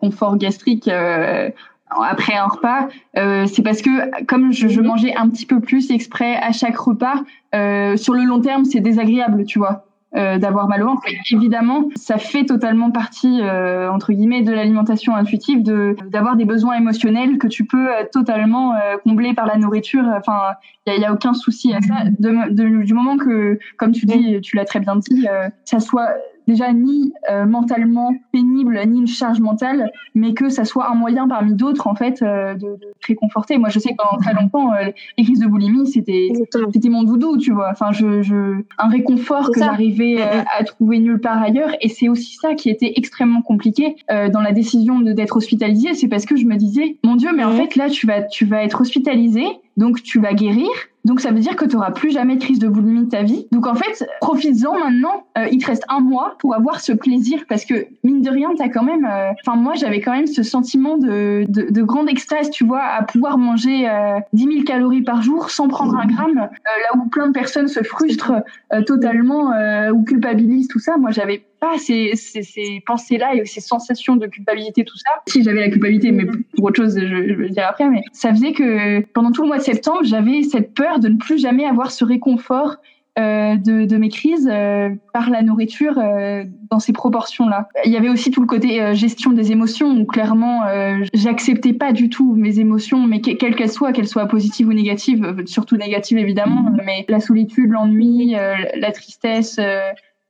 Speaker 2: confort gastrique après un repas, c'est parce que comme je, je, mhm. mangeais un petit peu plus exprès à chaque repas, sur le long terme, c'est désagréable, tu vois. Euh, d'avoir mal au ventre. évidemment, ça fait totalement partie euh, entre guillemets de l'alimentation intuitive, de d'avoir des besoins émotionnels que tu peux euh, totalement combler par la nourriture. Enfin, il y a, aucun souci à ça. De, du moment que, comme tu dis, tu l'as très bien dit, ça soit déjà ni euh, mentalement pénible ni une charge mentale, mais que ça soit un moyen parmi d'autres en fait euh, de, de réconforter. Moi, je sais que pendant très longtemps, euh, les crises de boulimie, c'était c'était mon doudou, tu vois. Enfin, je, je un réconfort que j'arrivais mm, mm. à trouver nulle part ailleurs. Et c'est aussi ça qui était extrêmement compliqué dans la décision d'être hospitalisée, c'est parce que je me disais, mon Dieu, mais en mm. fait là, tu vas tu vas être hospitalisé, donc tu vas guérir donc ça veut dire que tu auras plus jamais de crise de boulimie de ta vie. Donc en fait, profites-en maintenant. Euh, il te reste un mois pour avoir ce plaisir parce que mine de rien, t'as quand même. Euh, enfin moi, j'avais quand même ce sentiment de, de, de, grande extase, tu vois, à pouvoir manger euh, 10 000 calories par jour sans prendre un gramme. Euh, là où plein de personnes se frustrent euh, totalement ou culpabilisent tout ça, moi j'avais pas ces, ces, ces pensées-là et ces sensations de culpabilité, tout ça. Si j'avais la culpabilité, mais pour autre chose, je, je vais le dire après, mais ça faisait que pendant tout le mois de septembre, j'avais cette peur de ne plus jamais avoir ce réconfort euh, de, de, mes crises euh, par la nourriture euh, dans ces proportions-là. Il y avait aussi tout le côté gestion des émotions où clairement j'acceptais pas du tout mes émotions, mais quelles qu'elles soient, qu'elles soient positives ou négatives, surtout négatives évidemment, mm-hmm. mais la solitude, l'ennui, la tristesse,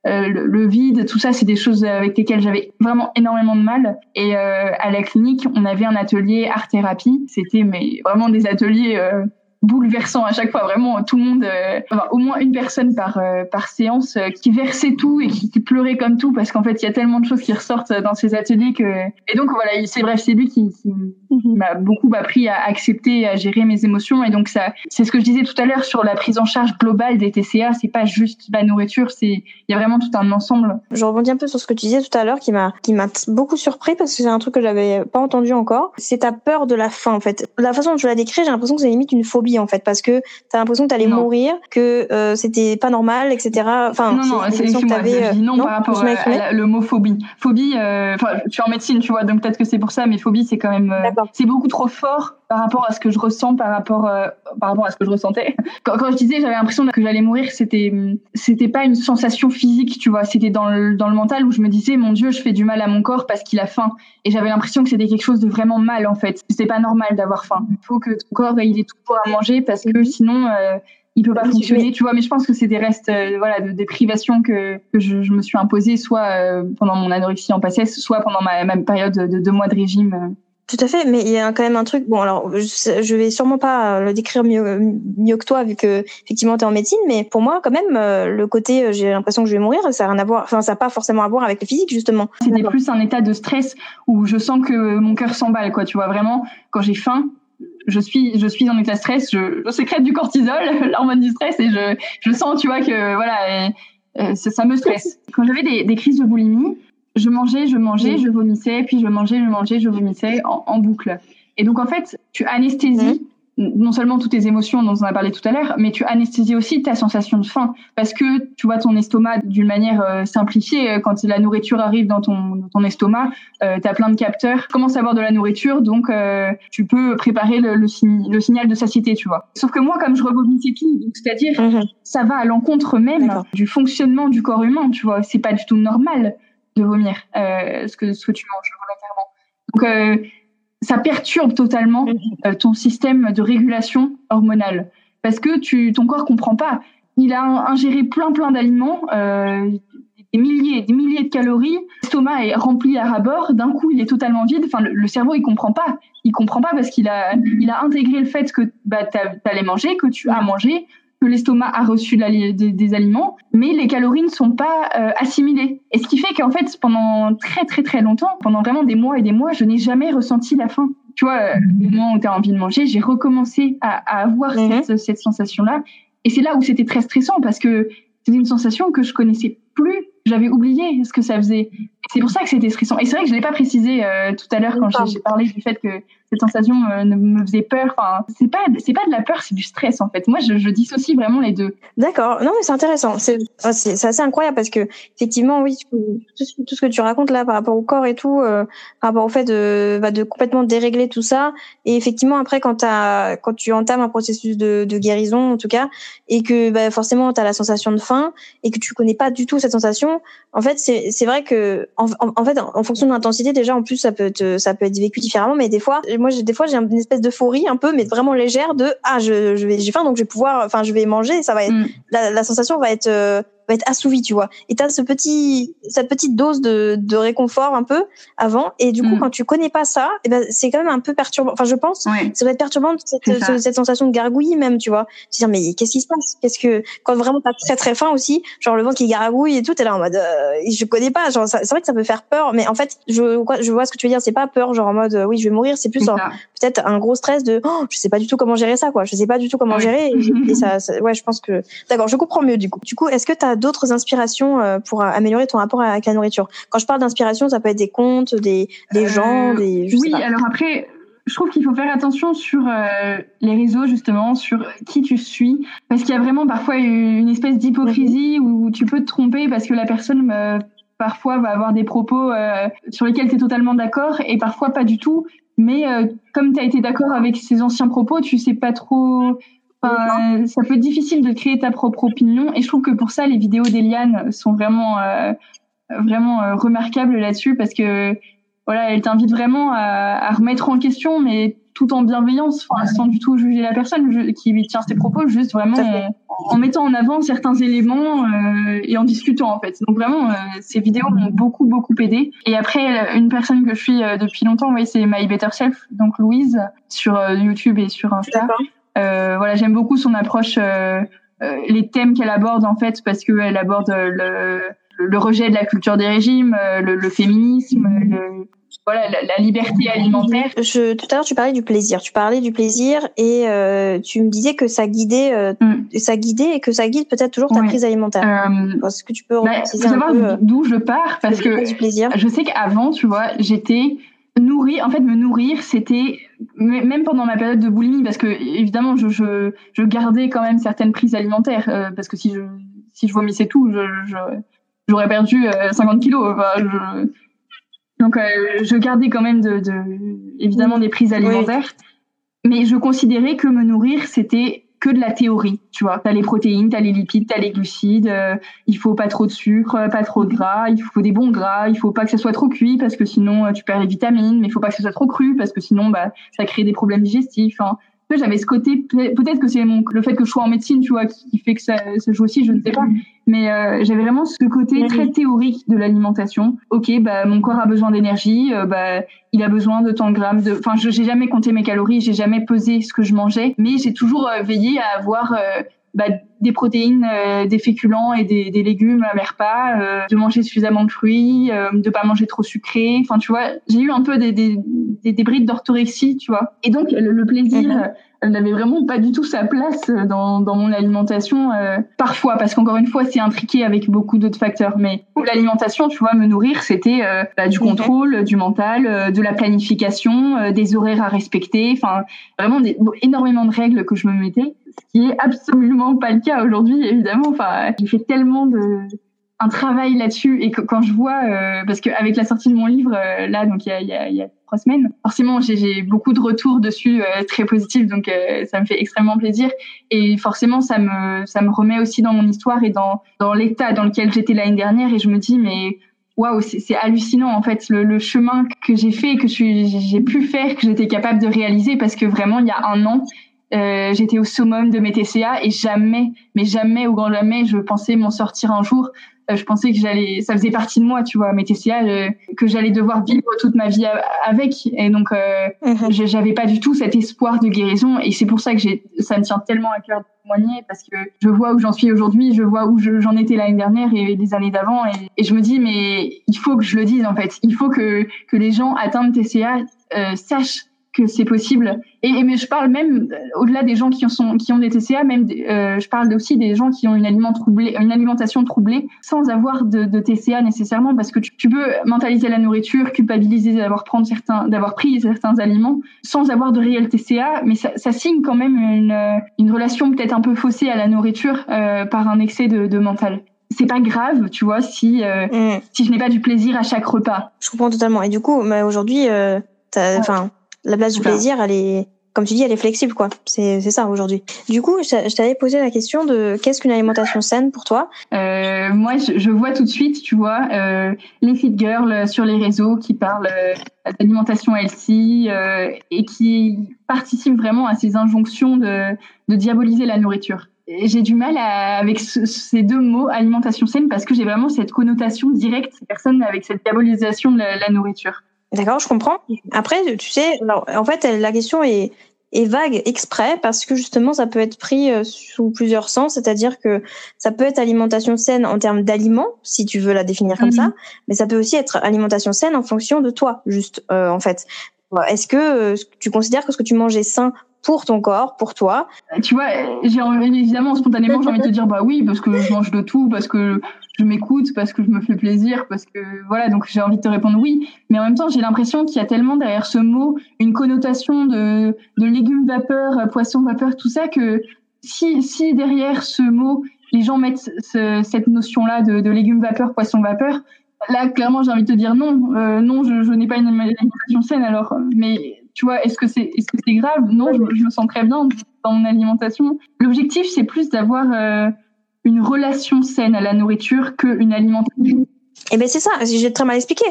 Speaker 2: euh, le, vide, tout ça, c'est des choses avec lesquelles j'avais vraiment énormément de mal. Et euh, à la clinique, on avait un atelier art thérapie. C'était mais vraiment des ateliers euh, bouleversant à chaque fois. Vraiment, tout le monde, euh, enfin, au moins une personne par euh, par séance euh, qui versait tout et qui, qui pleurait comme tout parce qu'en fait, il y a tellement de choses qui ressortent dans ces ateliers que. Et donc voilà, c'est bref, c'est lui qui, qui mhm. m'a beaucoup appris à accepter, à gérer mes émotions. Et donc ça, c'est ce que je disais tout à l'heure sur la prise en charge globale des TCA. C'est pas juste la nourriture, c'est il y a vraiment tout un ensemble.
Speaker 1: Je rebondis un peu sur ce que tu disais tout à l'heure qui m'a qui m'a beaucoup surpris parce que c'est un truc que j'avais pas entendu encore. C'est ta peur de la faim en fait. La façon dont tu l'as décrit, j'ai l'impression que c'est limite une phobie en fait parce que tu as l'impression que tu allais mourir, que euh, c'était pas normal, etc.
Speaker 2: Enfin, non, non, c'est que t'avais. Euh, non, non, par rapport à, l'homophobie. Phobie, euh, enfin, tu es en médecine, tu vois, donc peut-être que c'est pour ça, mais phobie, c'est quand même, c'est beaucoup trop fort par rapport à ce que je ressens, par rapport, par rapport à ce que je ressentais. Quand, quand je disais, j'avais l'impression que j'allais mourir, c'était, c'était pas une sensation physique, tu vois, c'était dans le, dans le mental où je me disais, mon Dieu, je fais du mal à mon corps parce qu'il a faim, et j'avais l'impression que c'était quelque chose de vraiment mal en fait. C'est pas normal d'avoir faim. Il faut que ton corps il ait tout pour à manger parce que sinon euh, il peut pas fonctionner, tu vois. Mais je pense que c'est des restes, euh, voilà, de, des privations que, que je, je, me suis imposée, soit euh, pendant mon anorexie en passesse, soit pendant ma, ma période de deux mois de régime.
Speaker 1: Tout à fait, mais il y a quand même un truc. Bon, alors je, vais sûrement pas le décrire mieux, mieux que toi, vu que effectivement tu es en médecine, mais pour moi, quand même, euh, le côté euh, j'ai l'impression que je vais mourir, ça n'a rien à voir. Enfin, ça n'a pas forcément à voir avec le physique, justement.
Speaker 2: C'était plus un état de stress où je sens que mon cœur s'emballe, quoi. Tu vois, vraiment, quand j'ai faim, je suis je suis en état de stress, je, je sécrète du cortisol, l'hormone du stress, et je je sens, tu vois, que voilà, et, ça, me stresse. Quand j'avais des, des crises de boulimie, je mangeais, je mangeais, je vomissais, puis je mangeais, je mangeais, je vomissais en, en boucle. Et donc en fait, tu anesthésies non seulement toutes tes émotions dont on a parlé tout à l'heure, mais tu anesthésies aussi ta sensation de faim. Parce que tu vois ton estomac d'une manière euh, simplifiée euh, quand la nourriture arrive dans ton, ton estomac, euh, tu as plein de capteurs, tu commences à avoir de la nourriture? Donc euh, tu peux préparer le, le, le, signal de satiété, tu vois. Sauf que moi comme je revomissais tout, c'est-à-dire mhm. ça va à l'encontre même du fonctionnement du corps humain, tu vois, c'est pas du tout normal de vomir euh, ce que ce que tu manges volontairement. Donc ça perturbe totalement mhm. euh, ton système de régulation hormonale parce que tu ton corps comprend pas. Il a ingéré plein plein d'aliments, euh, des milliers des milliers de calories. L'estomac est rempli à ras-bord. D'un coup, il est totalement vide. Enfin, le, cerveau il comprend pas. Il comprend pas parce qu'il a il a intégré le fait que bah t'allais manger, que tu as mangé, que l'estomac a reçu des, des, aliments, mais les calories ne sont pas euh, assimilées. Et ce qui fait qu'en fait, pendant très très très longtemps, pendant vraiment des mois et des mois, je n'ai jamais ressenti la faim. Tu vois, euh, au moment où tu as envie de manger, j'ai recommencé à, à avoir mhm. cette, cette sensation-là. Et c'est là où c'était très stressant parce que c'était une sensation que je connaissais plus. J'avais oublié ce que ça faisait. C'est pour ça que c'était stressant. Et c'est vrai que je l'ai pas précisé euh, tout à l'heure quand j'ai parlé du fait que cette sensation euh, me faisait peur. Enfin, c'est pas c'est pas de la peur, c'est du stress en fait. Moi, je, je dissocie vraiment les deux.
Speaker 1: D'accord. Non, mais c'est intéressant. C'est c'est assez incroyable parce que effectivement, oui, tout, ce que tu racontes là par rapport au corps et tout, euh, par rapport au fait de bah, de complètement dérégler tout ça. Et effectivement, après, quand as, quand tu entames un processus de, de guérison en tout cas, et que bah, forcément tu as la sensation de faim et que tu connais pas du tout cette sensation, en fait, c'est c'est vrai que en, en, fait, en fonction de l'intensité, déjà en plus ça peut être, ça peut être vécu différemment, mais des fois moi, des fois, j'ai une espèce d'euphorie un peu, mais vraiment légère de ah, je, je vais, j'ai faim, donc je vais pouvoir, enfin, je vais manger. ça va être, mm. la, la, sensation va être euh, va être assouvi, tu vois. Et t'as ce petit, cette petite dose de, de réconfort un peu avant. Et du coup, mm. quand tu connais pas ça, et eh ben, c'est quand même un peu perturbant. Enfin, je pense, ça doit être perturbant cette, cette, sensation de gargouille même, tu vois. Tu dire, mais qu'est-ce qui se passe? Qu'est-ce que, quand vraiment t'as très très faim aussi, genre le ventre qui gargouille et tout, t'es là en mode, euh, je connais pas. Genre, c'est vrai que ça peut faire peur, mais en fait, je, je vois ce que tu veux dire. C'est pas peur, genre en mode, oui, je vais mourir. C'est plus peut-être un gros stress de, oh, je sais pas du tout comment gérer ça, quoi. Je sais pas du tout comment gérer. Et, ça, ça, ouais, je pense que, d'accord, je comprends mieux du coup. Du coup, est-ce que t'as d'autres inspirations euh, pour améliorer ton rapport avec la nourriture Quand je parle d'inspiration, ça peut être des contes, des, des gens, euh, des.
Speaker 2: oui, alors après, je trouve qu'il faut faire attention sur euh, les réseaux justement, sur qui tu suis, parce qu'il y a vraiment parfois une espèce d'hypocrisie où tu peux te tromper parce que la personne parfois va avoir des propos sur lesquels tu es totalement d'accord et parfois pas du tout. Mais comme tu as été d'accord avec ces anciens propos, tu sais pas trop ça peut être difficile de créer ta propre opinion et je trouve que pour ça les vidéos d'Eliane sont vraiment euh, vraiment euh, remarquables là-dessus parce que voilà elle t'invite vraiment à, à, remettre en question mais tout en bienveillance enfin, sans du tout juger la personne qui tient ses propos juste vraiment en, mettant en avant certains éléments euh, et en discutant en fait. Donc vraiment euh, ces vidéos m'ont beaucoup beaucoup aidé. Et après une personne que je suis depuis longtemps oui c'est My Better Self donc Louise sur YouTube et sur Insta. Euh, voilà, j'aime beaucoup son approche, euh, euh, les thèmes qu'elle aborde en fait, parce qu'elle aborde le, le, rejet de la culture des régimes, le, le féminisme, le, voilà la, liberté alimentaire.
Speaker 1: Je, tout à l'heure tu parlais du plaisir, tu parlais du plaisir et euh, tu me disais que ça guidait, euh, mm. ça guidait et que ça guide peut-être toujours ta prise alimentaire. Euh, Est-ce que tu peux
Speaker 2: bah, savoir d'où je pars parce que du plaisir? je sais qu'avant tu vois j'étais nourrir, en fait, me nourrir, c'était même pendant ma période de boulimie, parce que évidemment, je, je, je gardais quand même certaines prises alimentaires, euh, parce que si je si je vomissais tout, j'aurais perdu 50 euh, kilos. Enfin, donc, euh, je gardais quand même de, de évidemment des prises alimentaires, mais je considérais que me nourrir, c'était que de la théorie, tu vois. T'as les protéines, t'as les lipides, t'as les glucides. Euh, il faut pas trop de sucre, pas trop de gras. Il faut des bons gras. Il faut pas que ça soit trop cuit parce que sinon euh, tu perds les vitamines. Mais il faut pas que ça soit trop cru parce que sinon bah ça crée des problèmes digestifs. Hein. J'avais ce côté, peut-être que c'est mon, le fait que je sois en médecine, tu vois, qui fait que ça se joue aussi, je ne sais pas. Mais euh, j'avais vraiment ce côté très théorique de l'alimentation. Ok, bah mon corps a besoin d'énergie, euh, bah il a besoin de tant de grammes de. Enfin, je j'ai jamais compté mes calories, j'ai jamais pesé ce que je mangeais, mais j'ai toujours euh, veillé à avoir bah, des protéines, des féculents et des, des légumes à mes repas, de manger suffisamment de fruits, de pas manger trop sucré. Enfin, tu vois, j'ai eu un peu des, des, des, des brides d'orthorexie, tu vois. Et donc, le, plaisir, mhm. n'avait vraiment pas du tout sa place dans, dans mon alimentation euh, parfois. Parce qu'encore une fois c'est intriqué avec beaucoup d'autres facteurs. Mais l'alimentation tu vois me nourrir c'était euh, bah, du contrôle du mental euh, de la planification des horaires à respecter. Enfin vraiment des, énormément de règles que je me mettais ce qui est absolument pas le cas aujourd'hui évidemment. Enfin j'ai fait tellement de un travail là-dessus. Et quand je vois euh, parce qu'avec la sortie de mon livre euh, là donc il y a, y, y a, trois semaines forcément j'ai beaucoup de retours dessus euh, très positifs. Donc ça me fait extrêmement plaisir. Et forcément ça me ça me remet aussi dans mon histoire et dans dans l'état dans lequel j'étais l'année dernière. Et je me dis mais waouh c'est hallucinant en fait le, le chemin que j'ai fait que j'ai pu faire que j'étais capable de réaliser. Parce que vraiment il y a un an euh, j'étais au summum de mes TCA et jamais, mais jamais au grand jamais, je pensais m'en sortir un jour. Euh, je pensais que j'allais, ça faisait partie de moi, tu vois, mes TCA, euh, que j'allais devoir vivre toute ma vie avec. Et donc, euh, mhm. j'avais pas du tout cet espoir de guérison. Et c'est pour ça que j'ai, ça me tient tellement à cœur de témoigner parce que je vois où j'en suis aujourd'hui, je vois où j'en étais l'année dernière et les années d'avant. Et, et, je me dis, mais il faut que je le dise en fait. Il faut que que les gens atteints de TCA euh, sachent que c'est possible. Et, mais je parle même euh, au-delà des gens qui sont qui ont des TCA, même euh, je parle aussi des gens qui ont une aliment troublée, une alimentation troublée sans avoir de, de TCA nécessairement, parce que tu, tu, peux mentaliser la nourriture, culpabiliser d'avoir prendre certains, d'avoir pris certains aliments sans avoir de réel TCA, mais ça, ça signe quand même une, une relation peut-être un peu faussée à la nourriture euh, par un excès de, de mental c'est pas grave, tu vois, si euh, mm. si je n'ai pas du plaisir à chaque repas.
Speaker 1: Je comprends totalement. Et du coup, mais aujourd'hui, euh, enfin, la place du plaisir, elle est, comme tu dis, elle est flexible, quoi. C'est, c'est ça aujourd'hui. Du coup, je t'avais posé la question de qu'est-ce qu'une alimentation saine pour toi?
Speaker 2: Euh, Moi, je, je, vois tout de suite, tu vois, euh, les fit girls sur les réseaux qui parlent euh, d'alimentation healthy euh, et qui participent vraiment à ces injonctions de, de diaboliser la nourriture. J'ai du mal à, avec ces deux mots, alimentation saine, parce que j'ai vraiment cette connotation directe, personne avec cette diabolisation de la, la nourriture.
Speaker 1: D'accord, je comprends. Après, tu sais, en fait, la question est, est vague exprès parce que justement, ça peut être pris euh, sous plusieurs sens, c'est-à-dire que ça peut être alimentation saine en termes d'aliments, si tu veux la définir comme ça, mhm. mais ça peut aussi être alimentation saine en fonction de toi, juste euh, en fait. Est-ce que euh, tu considères que ce que tu manges est sain pour ton corps, pour toi
Speaker 2: Tu vois, j'ai évidemment spontanément j'ai envie de te dire bah oui parce que je mange de tout, parce que je m'écoute, parce que je me fais plaisir, parce que voilà donc j'ai envie de te répondre oui, mais en même temps j'ai l'impression qu'il y a tellement derrière ce mot une connotation de, de légumes vapeur, poisson vapeur, tout ça que si si derrière ce mot les gens mettent ce, cette notion là de, de légumes vapeur, poisson vapeur, là clairement j'ai envie de te dire non, euh, non je, je n'ai pas une alimentation saine alors, mais tu vois, est-ce que c'est est-ce que c'est grave? Non, je, me sens très bien dans mon alimentation. L'objectif, c'est plus d'avoir euh, une relation saine à la nourriture qu'une alimentation.
Speaker 1: Eh ben c'est ça, j'ai très mal expliqué.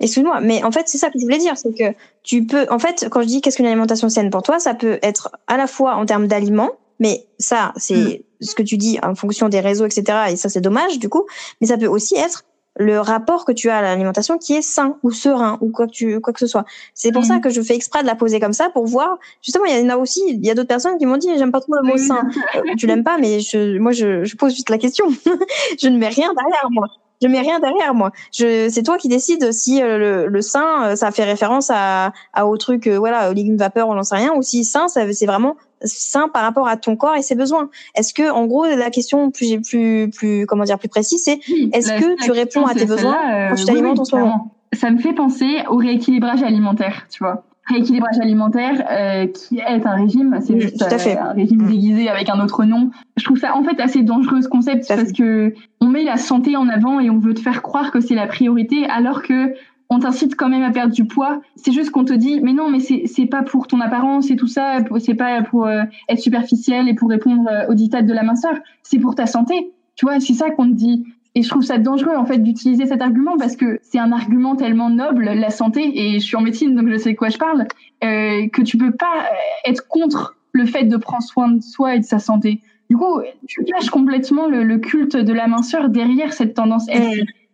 Speaker 1: Excuse-moi, mais en fait c'est ça que je voulais dire, c'est que tu peux, en fait, quand je dis qu'est-ce qu'une alimentation saine pour toi, ça peut être à la fois en termes d'aliments, mais ça c'est mm. ce que tu dis en fonction des réseaux, etc. Et ça c'est dommage du coup, mais ça peut aussi être le rapport que tu as à l'alimentation qui est sain ou serein ou quoi que tu quoi que ce soit. C'est pour ça mhm. que je fais exprès de la poser comme ça pour voir. Justement, il y en a aussi, il y a d'autres personnes qui m'ont dit j'aime pas trop le mot sain. Euh, tu l'aimes pas, mais je, moi je, je pose juste la question. je ne mets rien derrière moi je mets rien derrière moi. Je, c'est toi qui décides si euh, le, le sein, euh, ça fait référence à, à au truc, euh, voilà, aux légumes vapeur, on n'en sait rien, ou si sain, ça, c'est vraiment sain par rapport à ton corps et ses besoins. Est-ce que, en gros, la question plus, plus, plus, comment dire, plus précise, c'est est-ce que tu réponds à tes besoins quand tu t'alimentes en ce moment
Speaker 2: Ça me fait penser au rééquilibrage alimentaire, tu vois rééquilibrage alimentaire euh, qui est un régime, c'est juste euh, un régime mm. déguisé avec un autre nom. Je trouve ça en fait assez dangereux ce concept parce que on met la santé en avant et on veut te faire croire que c'est la priorité alors que on t'incite quand même à perdre du poids. C'est juste qu'on te dit mais non mais c'est c'est pas pour ton apparence et tout ça, c'est pas pour euh, être superficiel et pour répondre aux dictats de la minceur, c'est pour ta santé. Tu vois, c'est ça qu'on te dit. Et je trouve ça dangereux en fait d'utiliser cet argument parce que c'est un argument tellement noble, la santé, et je suis en médecine donc je sais de quoi je parle, euh, que tu peux pas être contre le fait de prendre soin de soi et de sa santé. Du coup, tu caches complètement le, culte de la minceur derrière cette tendance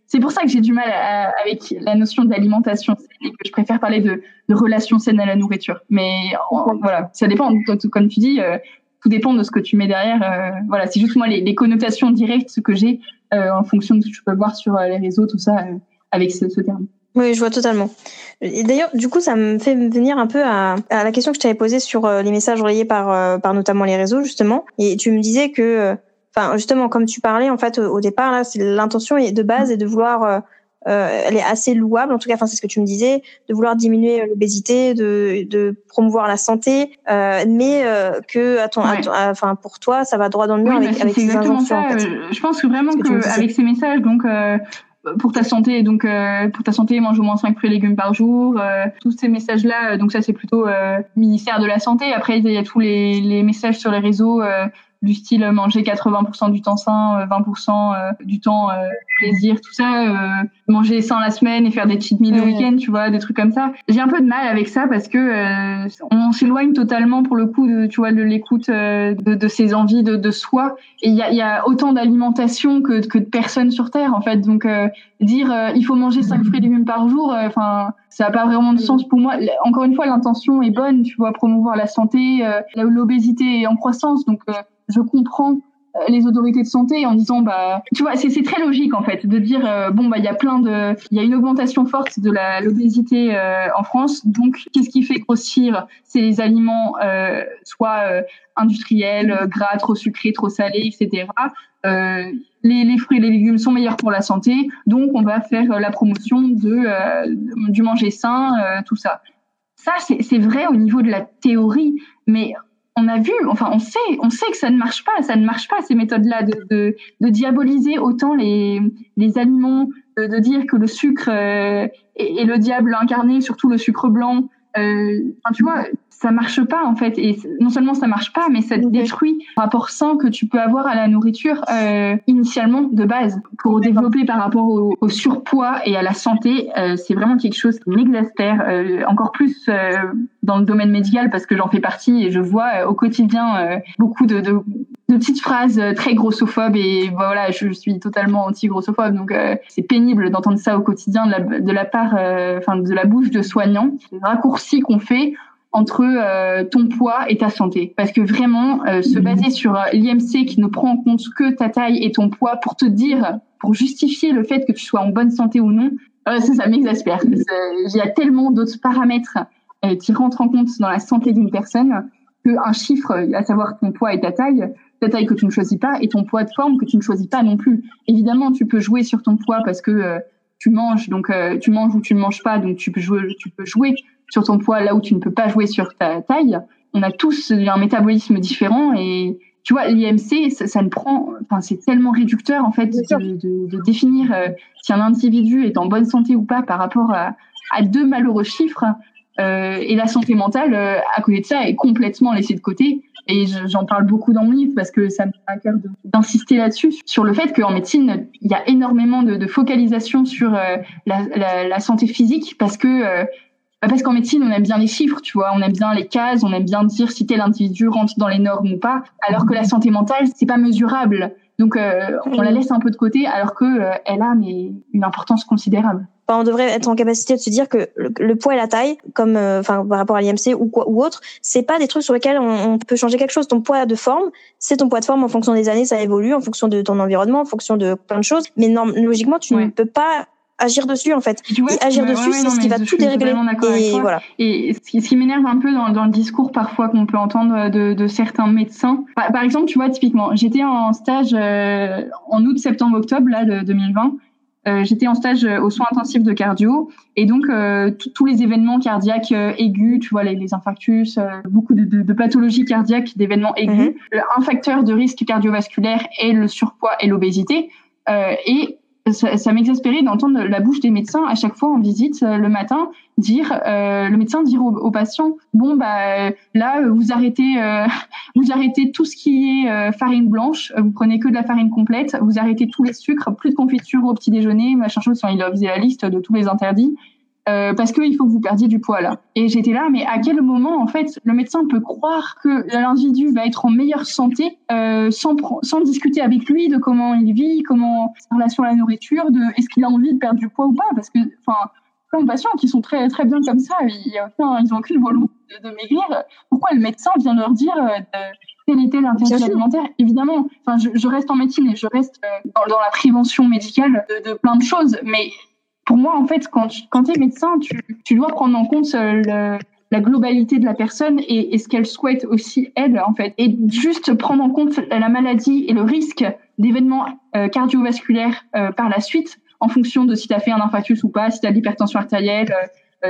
Speaker 2: C'est pour ça que j'ai du mal avec la notion d'alimentation et que je préfère parler de, de relations saines à la nourriture. Mais voilà, ça dépend. Comme tu dis, euh, tout dépend de ce que tu mets derrière. Euh, voilà, c'est juste moi les, les connotations directes que j'ai euh, en fonction de ce que tu peux voir sur les réseaux, tout ça, avec ce, ce terme.
Speaker 1: Oui, je vois totalement. Et d'ailleurs, du coup, ça me fait venir un peu à, à la question que je t'avais posée sur euh, les messages relayés par, euh, par notamment les réseaux, justement. Et tu me disais que, euh, enfin, justement, comme tu parlais, en fait, au, départ, là, c'est l'intention de base est de vouloir, euh, elle est assez louable, en tout cas, enfin, c'est ce que tu me disais, de vouloir diminuer l'obésité, de, de promouvoir la santé, euh, mais euh, que, à ton, enfin, pour toi, ça va droit dans le mur avec, avec ces injonctions. En fait.
Speaker 2: Je pense que vraiment que, avec ces messages, donc pour ta santé donc euh, pour ta santé mange au moins 5 fruits et légumes par jour euh, tous ces messages là donc ça c'est plutôt euh, ministère de la santé après il y a tous les, les messages sur les réseaux du style manger 80% du temps sain, 20% euh, euh, du temps euh, plaisir, tout ça, manger sain la semaine et faire des cheat meals le week-end, tu vois, des trucs comme ça. J'ai un peu de mal avec ça parce que on s'éloigne totalement pour le coup de, tu vois, de l'écoute de, de, ses envies de, de soi. Et il y a, y a, autant d'alimentation que, que de personnes sur Terre, en fait. Donc dire il faut manger 5 fruits et légumes par jour, enfin ça n'a pas vraiment de sens pour moi. Encore une fois, l'intention est bonne, tu vois, promouvoir la santé, l'obésité est en croissance, donc je comprends euh, les autorités de santé en disant bah tu vois c'est très logique en fait de dire euh, bon bah il y a plein de il y a une augmentation forte de l'obésité euh, en France. Donc qu'est-ce qui fait grossir ces aliments soit industriels gras trop sucrés trop salés etc les, les, fruits et les légumes sont meilleurs pour la santé. Donc on va faire la promotion de du manger sain tout ça. Ça c'est vrai au niveau de la théorie mais on a vu, enfin on sait, on sait que ça ne marche pas, ça ne marche pas ces méthodes-là de, diaboliser autant les, les aliments, de, dire que le sucre euh, est, le diable incarné, surtout le sucre blanc. Euh, tu vois, ça marche pas en fait. Et non seulement ça marche pas mais ça détruit le rapport sain que tu peux avoir à la nourriture euh, initialement de base. Pour développer par rapport au, surpoids et à la santé euh, c'est vraiment quelque chose qui m'exaspère euh, encore plus euh, dans le domaine médical parce que j'en fais partie et je vois au quotidien beaucoup de, de, de, petites phrases très grossophobes et voilà je suis totalement anti grossophobe donc c'est pénible d'entendre ça au quotidien de la, de la part enfin de la bouche de soignants. Les raccourcis qu'on fait entre euh, ton poids et ta santé. Parce que vraiment, euh, se mhm. baser sur euh, l'IMC qui ne prend en compte que ta taille et ton poids pour te dire, pour justifier le fait que tu sois en bonne santé ou non, ça, ça m'exaspère. Il y a tellement d'autres paramètres qui rentrent en compte dans la santé d'une personne qu'un chiffre, à savoir ton poids et ta taille, ta taille que tu ne choisis pas et ton poids de forme que tu ne choisis pas non plus. Évidemment, tu peux jouer sur ton poids parce que tu manges, donc tu manges ou tu ne manges pas, donc tu peux jouer, tu peux jouer sur ton poids là où tu ne peux pas jouer sur ta taille. On a tous un métabolisme différent et tu vois l'IMC ça, ça, ne prend enfin c'est tellement réducteur en fait de, de, de, définir euh, si un individu est en bonne santé ou pas par rapport à, à deux malheureux chiffres euh, et la santé mentale euh, à côté de ça est complètement laissée de côté et j'en parle beaucoup dans mon livre parce que ça me fait à cœur d'insister là-dessus sur le fait qu'en médecine il y a énormément de, de focalisation sur la, la, la, santé physique parce que parce qu'en médecine, on aime bien les chiffres, tu vois, on aime bien les cases, on aime bien dire si tel individu rentre dans les normes ou pas, alors que la santé mentale, c'est pas mesurable. Donc, euh, on la laisse un peu de côté, alors que euh, elle a mais une importance considérable.
Speaker 1: on devrait être en capacité de se dire que le, poids et la taille, comme euh, enfin par rapport à l'IMC ou quoi ou autre, c'est pas des trucs sur lesquels on, peut changer quelque chose. Ton poids de forme, c'est ton poids de forme en fonction des années, ça évolue en fonction de ton environnement, en fonction de plein de choses. Mais non, logiquement, tu ne peux pas agir dessus en fait. Tu vois, et agir dessus, c'est ce qui va tout dérégler. Et voilà.
Speaker 2: Et ce qui, m'énerve un peu dans, dans, le discours parfois qu'on peut entendre de, de certains médecins. Par, exemple, tu vois, typiquement, j'étais en stage euh, en août, septembre, octobre là de 2020. Euh, j'étais en stage euh, aux soins intensifs de cardio et donc euh, tous les événements cardiaques euh, aigus, tu vois les, les infarctus, beaucoup de, de, de, pathologies cardiaques, d'événements aigus. Mhm. Un facteur de risque cardiovasculaire est le surpoids et l'obésité. et ça, ça m'exaspérait d'entendre la bouche des médecins à chaque fois en visite euh, le matin dire euh, le médecin dire aux, patients bon bah là vous arrêtez euh, vous arrêtez tout ce qui est farine blanche vous prenez que de la farine complète vous arrêtez tous les sucres plus de confiture au petit déjeuner machin chose enfin il a la liste de tous les interdits euh, parce qu'il faut que vous perdiez du poids là. Et j'étais là, mais à quel moment en fait le médecin peut croire que l'individu va être en meilleure santé euh, sans sans discuter avec lui de comment il vit, comment sa relation à la nourriture, de est-ce qu'il a envie de perdre du poids ou pas, parce que enfin plein de patients qui sont très très bien comme ça, ils, ils ont aucune volonté de, maigrir. Pourquoi le médecin vient leur dire euh, quel était l'intérêt alimentaire? Évidemment, enfin je, je, reste en médecine et je reste euh, dans, dans la prévention médicale de, de plein de choses, mais pour moi, en fait, quand, quand tu es médecin, tu, tu, dois prendre en compte euh, le, la globalité de la personne et, et ce qu'elle souhaite aussi elle, en fait. Et juste prendre en compte la maladie et le risque d'événements euh, cardiovasculaires euh, par la suite, en fonction de si tu as fait un infarctus ou pas, si tu as de l'hypertension artérielle,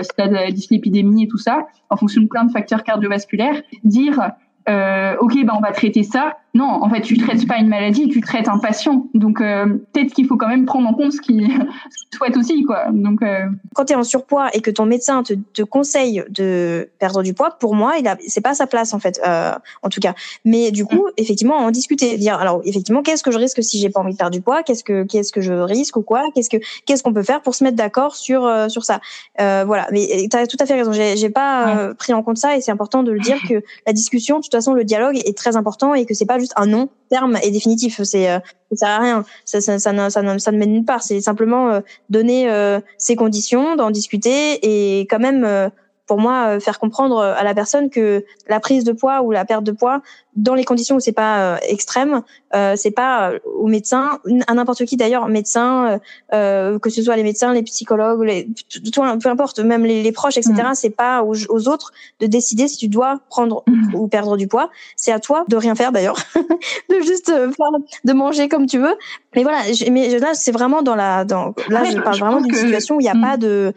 Speaker 2: si tu as de la dyslipidémie et tout ça, en fonction de plein de facteurs cardiovasculaires, dire euh, ok, ben on va traiter ça. Non, en fait, tu traites pas une maladie, tu traites un patient. Donc euh, peut-être qu'il faut quand même prendre en compte ce qu'il souhaite aussi, quoi. Donc euh...
Speaker 1: quand tu es en surpoids et que ton médecin te, te, conseille de perdre du poids, pour moi, il a c'est pas sa place en fait, euh, en tout cas. Mais du coup, mm. effectivement, en discuter, dire alors effectivement, qu'est-ce que je risque si j'ai pas envie de perdre du poids? Qu'est-ce que qu'est-ce que je risque ou quoi? Qu'est-ce que qu'est-ce qu'on peut faire pour se mettre d'accord sur euh, sur ça? Voilà. Mais tu as tout à fait raison. J'ai pas pris en compte ça et c'est important de le dire que la discussion toute façon, le dialogue est très important et que c'est pas juste un non terme et définitif. C'est euh, ça sert à rien. Ça, ça, ça, ça, ne, ça ne mène nulle part. C'est simplement euh, donner euh, ses conditions, d'en discuter et quand même pour moi faire comprendre à la personne que la prise de poids ou la perte de poids dans les conditions où c'est pas euh, extrême, euh, c'est pas euh, au médecin, à n'importe qui d'ailleurs, médecin, euh, que ce soit les médecins, les psychologues, les, tout, peu importe, même les, les proches, etc. Mm. C'est pas aux, aux, autres de décider si tu dois prendre mm. ou perdre du poids. C'est à toi de rien faire d'ailleurs, de juste de manger comme tu veux. Mais voilà, mais là c'est vraiment dans la, dans là je parle vraiment d'une situation où il n'y a pas de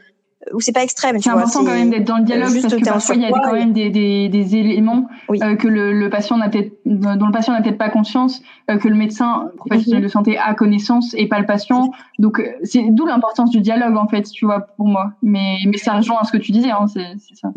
Speaker 1: où c'est pas extrême.
Speaker 2: C'est important quand même d'être dans le dialogue parce que parfois il y a quand même des, des, des éléments euh, que le, le patient n'a peut-être dont le patient n'a peut-être pas conscience, euh, que le médecin professionnel mhm. de santé a connaissance et pas le patient. Donc euh, c'est d'où l'importance du dialogue en fait, tu vois, pour moi. Mais mais ça rejoint à ce que tu disais, hein, c'est ça.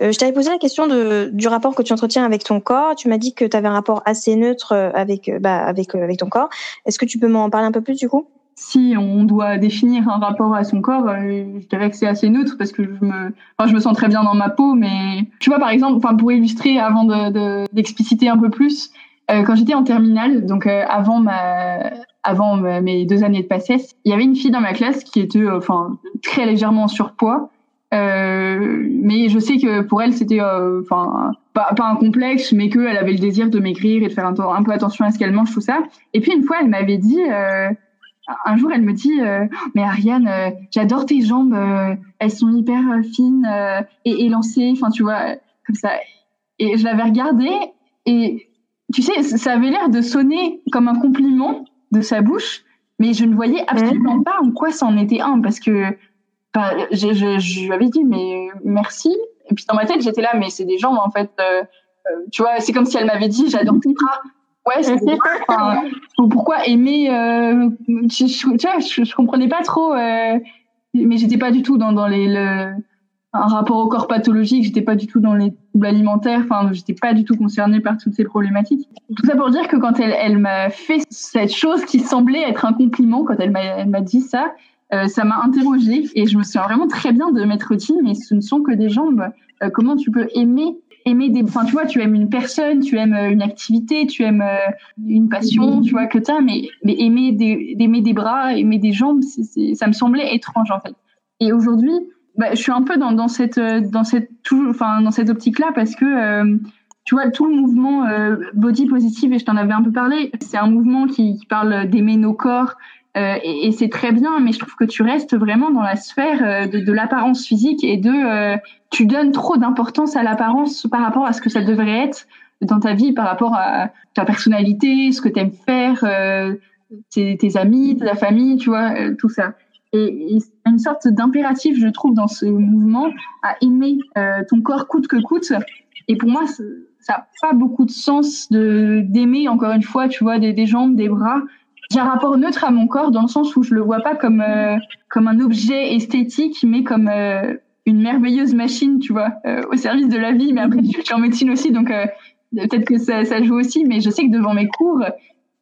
Speaker 1: Euh, je t'avais posé la question de, du rapport que tu entretiens avec ton corps. Tu m'as dit que tu avais un rapport assez neutre avec, bah, avec, avec ton corps. Est-ce que tu peux m'en parler un peu plus du coup?
Speaker 2: Si on doit définir un rapport à son corps, euh, je dirais que c'est assez neutre parce que je me, enfin, je me sens très bien dans ma peau. Mais tu vois, par exemple, enfin, pour illustrer, avant de, d'expliciter un peu plus, euh, quand j'étais en terminale, donc euh, avant ma, avant mes deux années de passesse, il y avait une fille dans ma classe qui était, enfin, très légèrement en surpoids. mais je sais que pour elle, c'était, enfin, pas, pas, un complexe, mais qu'elle avait le désir de maigrir et de faire un, un, peu attention à ce qu'elle mange, tout ça. Et puis une fois, elle m'avait dit un jour, elle me dit euh, Mais Ariane, euh, j'adore tes jambes, euh, elles sont hyper fines et élancées, enfin, tu vois, comme ça. Et je l'avais regardée et tu sais, ça avait l'air de sonner comme un compliment de sa bouche, mais je ne voyais absolument pas en quoi ça en était un parce que bah, je, je, je, lui avais dit Mais merci. Et puis dans ma tête, j'étais là, mais c'est des jambes en fait. tu vois, c'est comme si elle m'avait dit J'adore tes bras. Ouais, c'est enfin, pourquoi aimer euh, je, je, tu vois, je, je, comprenais pas trop, euh, mais j'étais pas du tout dans, dans les, le, un rapport au corps pathologique, j'étais pas du tout dans les troubles alimentaires, enfin, j'étais pas du tout concernée par toutes ces problématiques. Tout ça pour dire que quand elle, elle m'a fait cette chose qui semblait être un compliment, quand elle m'a dit ça, euh, ça m'a interrogée et je me souviens vraiment très bien de m'être dit, mais ce ne sont que des jambes. Euh, comment tu peux aimer aimer des, enfin, tu vois, tu aimes une personne, tu aimes euh, une activité, tu aimes euh, une passion, tu vois, que t'as, mais, mais aimer des, aimer des bras, aimer des jambes, c'est, ça me semblait étrange, en fait. Et aujourd'hui, bah, je suis un peu dans, dans cette, euh, dans cette, enfin, dans cette optique-là parce que, tu vois, tout le mouvement body positive, et je t'en avais un peu parlé, c'est un mouvement qui, qui parle d'aimer nos corps, euh, et, c'est très bien, mais je trouve que tu restes vraiment dans la sphère euh, de, l'apparence physique et de euh, tu donnes trop d'importance à l'apparence par rapport à ce que ça devrait être dans ta vie, par rapport à ta personnalité, ce que tu aimes faire, tes, amis, ta famille, tu vois, tout ça. Et, et une sorte d'impératif, je trouve, dans ce mouvement à aimer ton corps coûte que coûte. Et pour moi, ça n'a pas beaucoup de sens de d'aimer encore une fois, tu vois, des jambes, des bras j'ai un rapport neutre à mon corps dans le sens où je le vois pas comme euh, comme un objet esthétique, mais comme euh, une merveilleuse machine, tu vois, euh, au service de la vie. Mais après, je suis en médecine aussi, donc peut-être que ça, ça, joue aussi. Mais je sais que devant mes cours,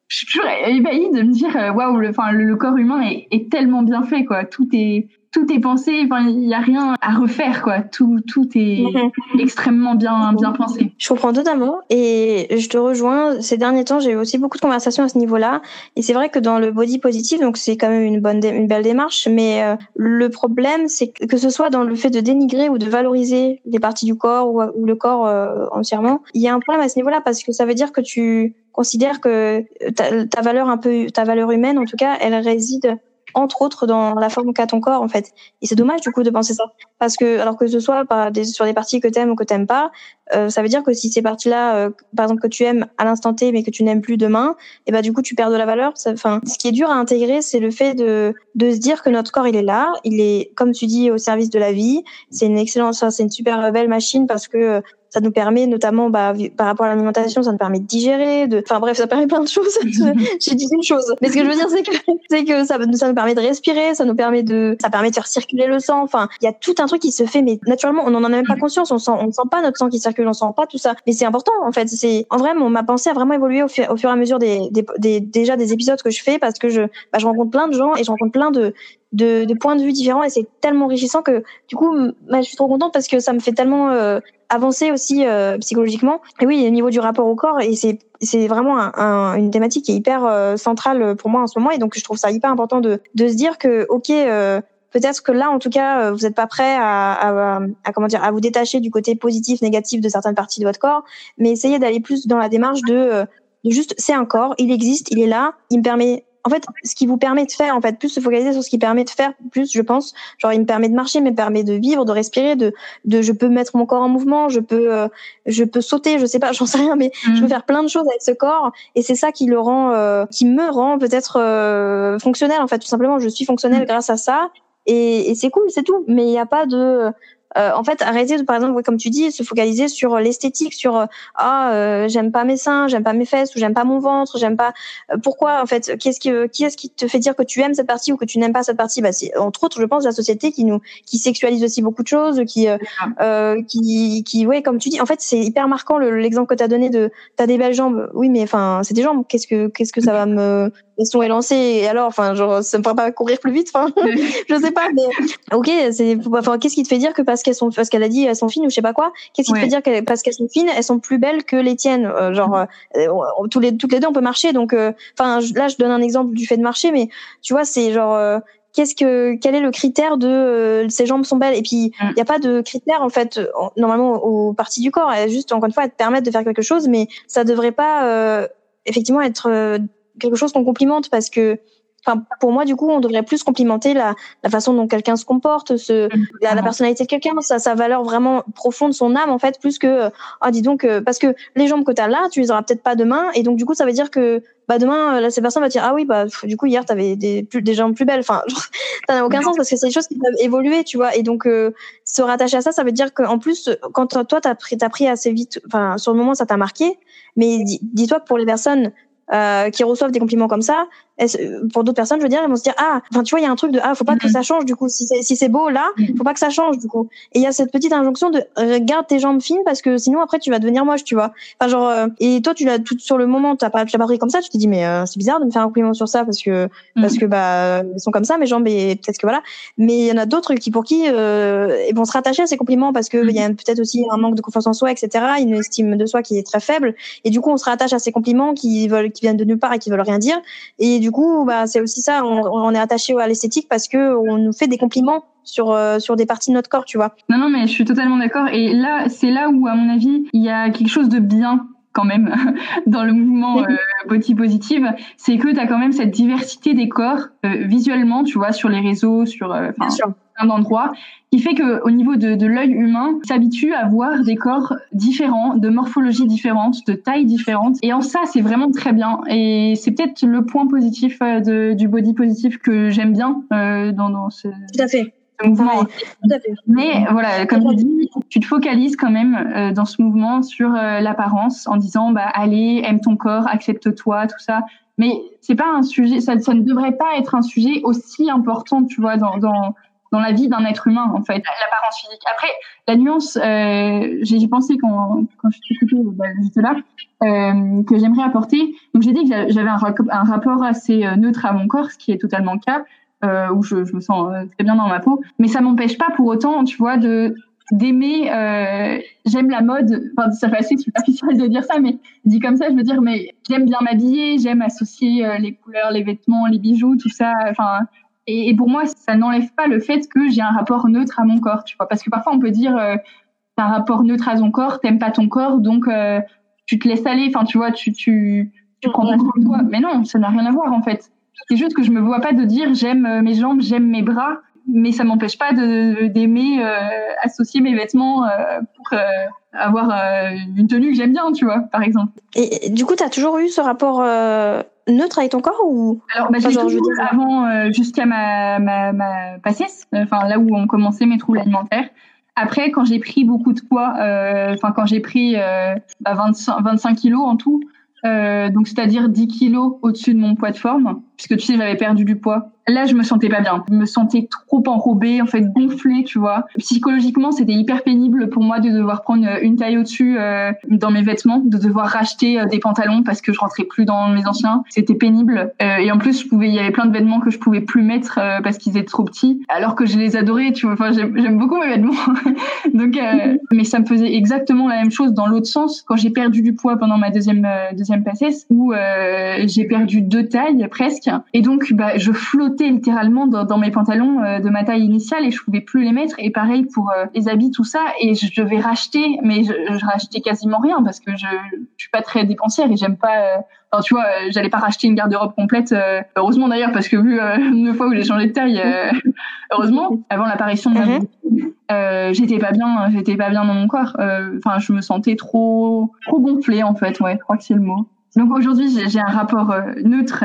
Speaker 2: je suis toujours ébahie de me dire, waouh, le, enfin, le, corps humain est, est, tellement bien fait, quoi. Tout est tout est pensé. Enfin, il y a rien à refaire, quoi. Tout, tout est mhm. extrêmement bien, bien pensé.
Speaker 1: Je comprends totalement et je te rejoins. Ces derniers temps, j'ai eu aussi beaucoup de conversations à ce niveau-là. Et c'est vrai que dans le body positive, donc c'est quand même une bonne, une belle démarche. Mais euh, le problème, c'est que ce soit dans le fait de dénigrer ou de valoriser les parties du corps ou, le corps euh, entièrement, il y a un problème à ce niveau-là parce que ça veut dire que tu considères que ta, ta valeur un peu, ta valeur humaine, en tout cas, elle réside entre autres dans la forme qu'a ton corps en fait. Et c'est dommage du coup de penser ça parce que alors que ce soit par des, sur des parties que t'aimes ou que t'aimes pas, euh, ça veut dire que si ces parties-là, euh, par exemple que tu aimes à l'instant T mais que tu n'aimes plus demain, et ben du coup tu perds de la valeur. Enfin, ce qui est dur à intégrer, c'est le fait de de se dire que notre corps il est là, il est comme tu dis au service de la vie. C'est une excellente, c'est une super belle machine parce que ça nous permet notamment, bah, par rapport à l'alimentation, ça nous permet de digérer, de, enfin bref, ça permet plein de choses. J'ai dit une chose, mais ce que je veux dire, c'est que c'est que ça, ça nous permet de respirer, ça nous permet de, ça permet de faire circuler le sang. Enfin, il y a tout un truc qui se fait, mais naturellement, on n'en a même pas conscience. On sent, on sent pas notre sang qui circule, on sent pas tout ça. Mais c'est important en fait. C'est en vrai, ma pensée a vraiment évolué au, fur, au fur et à mesure des, des, des, déjà des épisodes que je fais parce que je, bah, je rencontre plein de gens et je rencontre plein de de, de, points de vue différents et c'est tellement enrichissant que du coup bah, je suis trop contente parce que ça me fait tellement euh, avancer aussi euh, psychologiquement. Et oui au niveau du rapport au corps et c'est c'est vraiment un, une thématique qui est hyper euh, centrale pour moi en ce moment et donc je trouve ça hyper important de de se dire que ok peut-être que là en tout cas vous n'êtes pas prêt à, à, à, comment dire à vous détacher du côté positif négatif de certaines parties de votre corps mais essayez d'aller plus dans la démarche de de juste c'est un corps il existe il est là il me permet en fait, ce qui vous permet de faire, en fait, plus se focaliser sur ce qui permet de faire, plus je pense, genre il me permet de marcher, me permet de vivre, de respirer, de, de, je peux mettre mon corps en mouvement, je peux, euh, je peux sauter, je sais pas, j'en sais rien, mais je peux mm. faire plein de choses avec ce corps, et c'est ça qui le rend, euh, qui me rend peut-être euh, fonctionnel, en fait, tout simplement, je suis fonctionnelle mm. grâce à ça, et, et c'est cool, c'est tout, mais il n'y a pas de euh, en fait, arrêter de, par exemple, comme tu dis, se focaliser sur l'esthétique, sur euh, ah euh, j'aime pas mes seins, j'aime pas mes fesses ou j'aime pas mon ventre, j'aime pas. pourquoi en fait Qu'est-ce qui, qui est-ce qui te fait dire que tu aimes cette partie ou que tu n'aimes pas cette partie? Bah c'est entre autres, je pense, la société qui nous qui sexualise aussi beaucoup de choses, qui qui qui ouais, comme tu dis, en fait, c'est hyper marquant l'exemple que tu as donné de t'as des belles jambes. Oui, mais enfin, c'est des jambes. Qu'est-ce que qu'est-ce que ça va me le son est lancé et alors enfin genre ça me fera pas courir plus vite enfin je sais pas mais ok c'est enfin, qu'est-ce qui te fait dire que parce qu'elles sont parce qu'elle a dit elles sont fines ou je sais pas quoi qu'est-ce qui te fait dire que parce qu'elles sont fines elles sont plus belles que les tiennes? Euh, genre euh, tous les toutes les deux on peut marcher donc euh, enfin là je donne un exemple du fait de marcher mais tu vois c'est genre qu'est-ce que quel est le critère de ces jambes sont belles? Et puis il mm. n'y a pas de critère en fait normalement aux parties du corps. Elles juste encore une fois elles te permettent de faire quelque chose mais ça devrait pas effectivement être quelque chose qu'on complimente parce que Enfin, pour moi, du coup, on devrait plus complimenter la, la façon dont quelqu'un se comporte, ce, la, personnalité de quelqu'un, sa, sa valeur vraiment profonde, son âme, en fait, plus que, ah, dis donc, euh, parce que les jambes que tu as là, tu les auras peut-être pas demain, et donc, du coup, ça veut dire que, bah, demain, là, cette personne va dire, ah oui, bah, du coup, hier, t'avais des, des jambes plus belles. Enfin, ça n'a aucun sens parce que c'est des choses qui peuvent évoluer, tu vois, et donc, euh, se rattacher à ça, ça veut dire qu'en plus, quand toi, t'as pris, t'as pris assez vite, enfin, sur le moment, ça t'a marqué, mais dis-toi que pour les personnes euh, qui reçoivent des compliments comme ça, pour d'autres personnes, je veux dire, elles vont se dire ah, enfin tu vois, il y a un truc de ah, faut pas que mm-hmm. ça change du coup. Si c'est si c'est beau là, mm-hmm. faut pas que ça change du coup. Et il y a cette petite injonction de regarde tes jambes fines parce que sinon après tu vas devenir moche, tu vois. Enfin genre euh, et toi tu l'as tout sur le moment, t'as pas tu pas pris comme ça, tu te dis mais euh, c'est bizarre de me faire un compliment sur ça parce que parce mm-hmm. que bah elles sont comme ça mes jambes et peut-être que voilà. Mais il y en a d'autres qui pour qui euh, ils vont se rattacher à ces compliments parce que il y a peut-être aussi un manque de confiance en soi, etc. Une estime de soi qui est très faible et du coup on se rattache à ces compliments qui veulent qui viennent de nulle part et qui veulent rien dire et du coup bah c'est aussi ça. On, est attaché à l'esthétique parce que on nous fait des compliments sur euh, sur des parties de notre corps, tu vois.
Speaker 2: Non, non, mais je suis totalement d'accord. Et là, c'est là où, à mon avis, il y a quelque chose de bien quand même dans le mouvement euh, body positive, c'est que tu as quand même cette diversité des corps euh, visuellement, tu vois, sur les réseaux, sur euh, plein d'endroits, qui fait que au niveau de, de l'œil humain, s'habitue à voir des corps différents, de morphologie différente, de taille différente. Et en ça, c'est vraiment très bien. Et c'est peut-être le point positif de, du body positif que j'aime bien dans, dans ce.
Speaker 1: Tout à fait
Speaker 2: mouvement. Mais voilà, comme tu dis, tu te focalises quand même euh, dans ce mouvement sur euh, l'apparence en disant bah allez, aime ton corps, accepte-toi, tout ça. Mais c'est pas un sujet, ça, ça, ne devrait pas être un sujet aussi important, tu vois, dans, dans, dans la vie d'un être humain en fait, l'apparence physique. Après, la nuance, euh, j'ai pensé quand, quand je suis écoutée bah, juste là, euh, que j'aimerais apporter. Donc j'ai dit que j'avais un, un, rapport assez neutre à mon corps, ce qui est totalement le cas. euh, où je, je, me sens euh, très bien dans ma peau. Mais ça m'empêche pas pour autant, tu vois, de d'aimer. Euh, j'aime la mode. Enfin, ça fait assez superficiel de dire ça, mais dit comme ça, je veux dire, mais j'aime bien m'habiller, j'aime associer euh, les couleurs, les vêtements, les bijoux, tout ça. Enfin, et, pour moi, ça n'enlève pas le fait que j'ai un rapport neutre à mon corps, tu vois, parce que parfois on peut dire, euh, t'as un rapport neutre à ton corps, t'aimes pas ton corps, donc euh, tu te laisses aller. Enfin, tu vois, tu tu tu prends pas soin de toi. Mais non, ça n'a rien à voir en fait. C'est juste que je me vois pas de dire j'aime euh, mes jambes, j'aime mes bras, mais ça m'empêche pas d'aimer euh, associer mes vêtements euh, pour euh, avoir euh, une tenue que j'aime bien, tu vois, par exemple.
Speaker 1: Et, du coup, tu as toujours eu ce rapport neutre avec ton corps ou
Speaker 2: Alors, bah, j'ai toujours je dire... avant jusqu'à ma ma, ma passesse, enfin là où ont commencé mes troubles alimentaires. Après, quand j'ai pris beaucoup de poids, enfin quand j'ai pris bah, 25, 25 kilos en tout, euh, donc c'est-à-dire 10 kilos au-dessus de mon poids de forme, puisque tu sais j'avais perdu du poids. Là je me sentais pas bien, je me sentais trop enrobée, en fait gonflée, tu vois. Psychologiquement c'était hyper pénible pour moi de devoir prendre une taille au-dessus euh, dans mes vêtements, de devoir racheter euh, des pantalons parce que je rentrais plus dans mes anciens. C'était pénible euh, et en plus je pouvais, il y avait plein de vêtements que je pouvais plus mettre euh, parce qu'ils étaient trop petits, alors que je les adorais, tu vois. Enfin j'aime beaucoup mes vêtements, donc mais ça me faisait exactement la même chose dans l'autre sens quand j'ai perdu du poids pendant ma deuxième deuxième deuxième où euh, j'ai perdu deux tailles presque et donc bah, je flottais littéralement dans, dans mes pantalons euh, de ma taille initiale et je pouvais plus les mettre et pareil pour euh, les habits tout ça et je devais racheter mais je, je rachetais quasiment rien parce que je, je suis pas très dépensière et j'aime pas euh, Enfin, tu vois, j'allais pas racheter une garde-robe complète. Euh, heureusement d'ailleurs, parce que vu euh, une fois où j'ai changé de taille, euh, heureusement, avant l'apparition de ma mm -hmm. j'étais pas bien, j'étais pas bien dans mon corps. Enfin, je me sentais trop, trop gonflée en fait. Ouais, je crois que c'est le mot. Donc aujourd'hui, j'ai un rapport neutre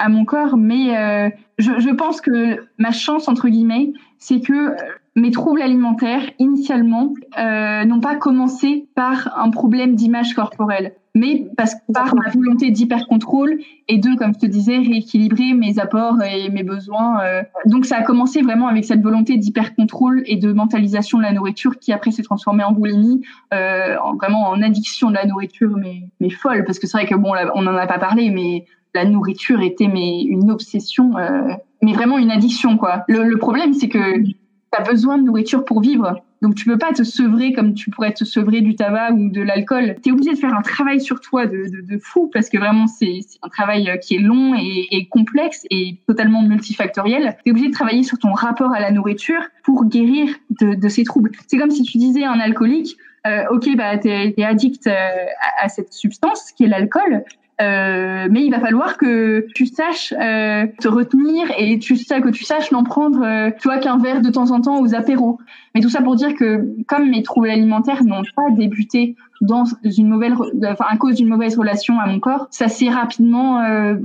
Speaker 2: à mon corps, mais euh, je, je, pense que ma chance entre guillemets, c'est que mes troubles alimentaires initialement euh, n'ont pas commencé par un problème d'image corporelle, mais parce par ma volonté d'hyper contrôle et de, comme je te disais, rééquilibrer mes apports et mes besoins. Euh. Donc ça a commencé vraiment avec cette volonté d'hyper contrôle et de mentalisation de la nourriture qui après s'est transformée en boulimie, euh, en, vraiment en addiction de la nourriture, mais mais folle parce que c'est vrai que bon, on n'en a pas parlé, mais la nourriture était mais une obsession, mais vraiment une addiction quoi. Le problème c'est que tu as besoin de nourriture pour vivre. Donc tu peux pas te sevrer comme tu pourrais te sevrer du tabac ou de l'alcool. Tu es obligé de faire un travail sur toi de, de, de fou parce que vraiment c'est un travail euh, qui est long et, et complexe et totalement multifactoriel. Tu es obligé de travailler sur ton rapport à la nourriture pour guérir de, de ces troubles. C'est comme si tu disais à un alcoolique, euh, ok, bah t'es es addict euh, à, à, cette substance qui est l'alcool, euh, mais il va falloir que tu saches euh, te retenir et tu sais que tu saches n'en prendre, euh, tu qu'un verre de temps en temps aux apéros. Mais tout ça pour dire que comme mes troubles alimentaires n'ont pas débuté dans une mauvaise, enfin à cause d'une mauvaise relation à mon corps, ça s'est rapidement euh,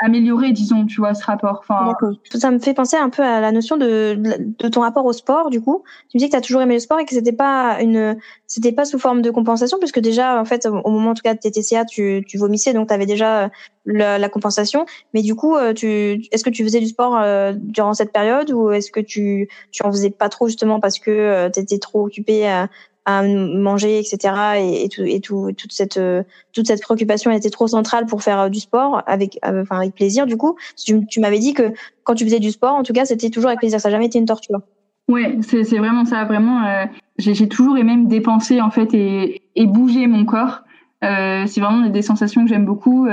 Speaker 2: améliorer, disons, tu vois, ce rapport. Enfin,
Speaker 1: ça me fait penser un peu à la notion de, de ton rapport au sport, du coup. Tu me dis que tu as toujours aimé le sport et que c'était pas une, c'était pas sous forme de compensation, puisque déjà, en fait, au moment, en tout cas, de tes TCA, tu, tu vomissais, donc tu avais déjà la, la, compensation. Mais du coup, euh, tu, est-ce que tu faisais du sport euh, durant cette période ou est-ce que tu, tu en faisais pas trop justement parce que euh, tu étais trop occupé à, à manger, etc. Et, et, tout, et tout, toute cette euh, toute cette préoccupation était trop centrale pour faire euh, du sport avec euh, enfin avec plaisir. Du coup, tu, m'avais dit que quand tu faisais du sport, en tout cas, c'était toujours avec plaisir. Ça n'a jamais été une torture.
Speaker 2: Ouais, c'est vraiment ça. Vraiment, j'ai toujours aimé me dépenser en fait et, et bouger mon corps. C'est vraiment des sensations que j'aime beaucoup.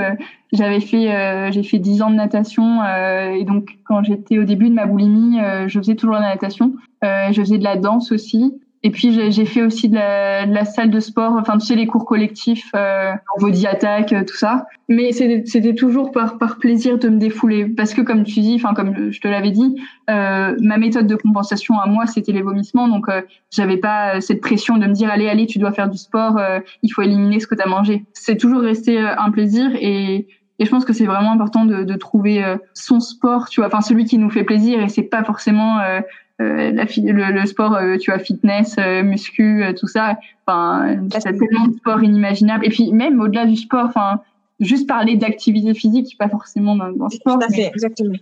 Speaker 2: J'avais fait, j'ai fait 10 ans de natation et donc quand j'étais au début de ma boulimie, je faisais toujours de la natation. je faisais de la danse aussi. Et puis j'ai fait aussi de la, de la, salle de sport, enfin tu sais les cours collectifs, euh, body attack, tout ça. Mais c'était toujours par, par plaisir de me défouler, parce que comme tu dis, enfin comme je te l'avais dit, euh, ma méthode de compensation à moi c'était les vomissements, donc euh, j'avais pas cette pression de me dire allez allez tu dois faire du sport, euh, il faut éliminer ce que tu as mangé. C'est toujours resté euh, un plaisir. Et et je pense que c'est vraiment important de, de trouver euh, son sport, tu vois, enfin celui qui nous fait plaisir. Et c'est pas forcément euh, euh, la, le, le, sport, euh, tu vois, fitness, euh, muscu, tout ça. Enfin, c'est tellement de sport inimaginable. Et puis même au-delà du sport, enfin, juste parler d'activité physique, pas forcément dans, dans le sport.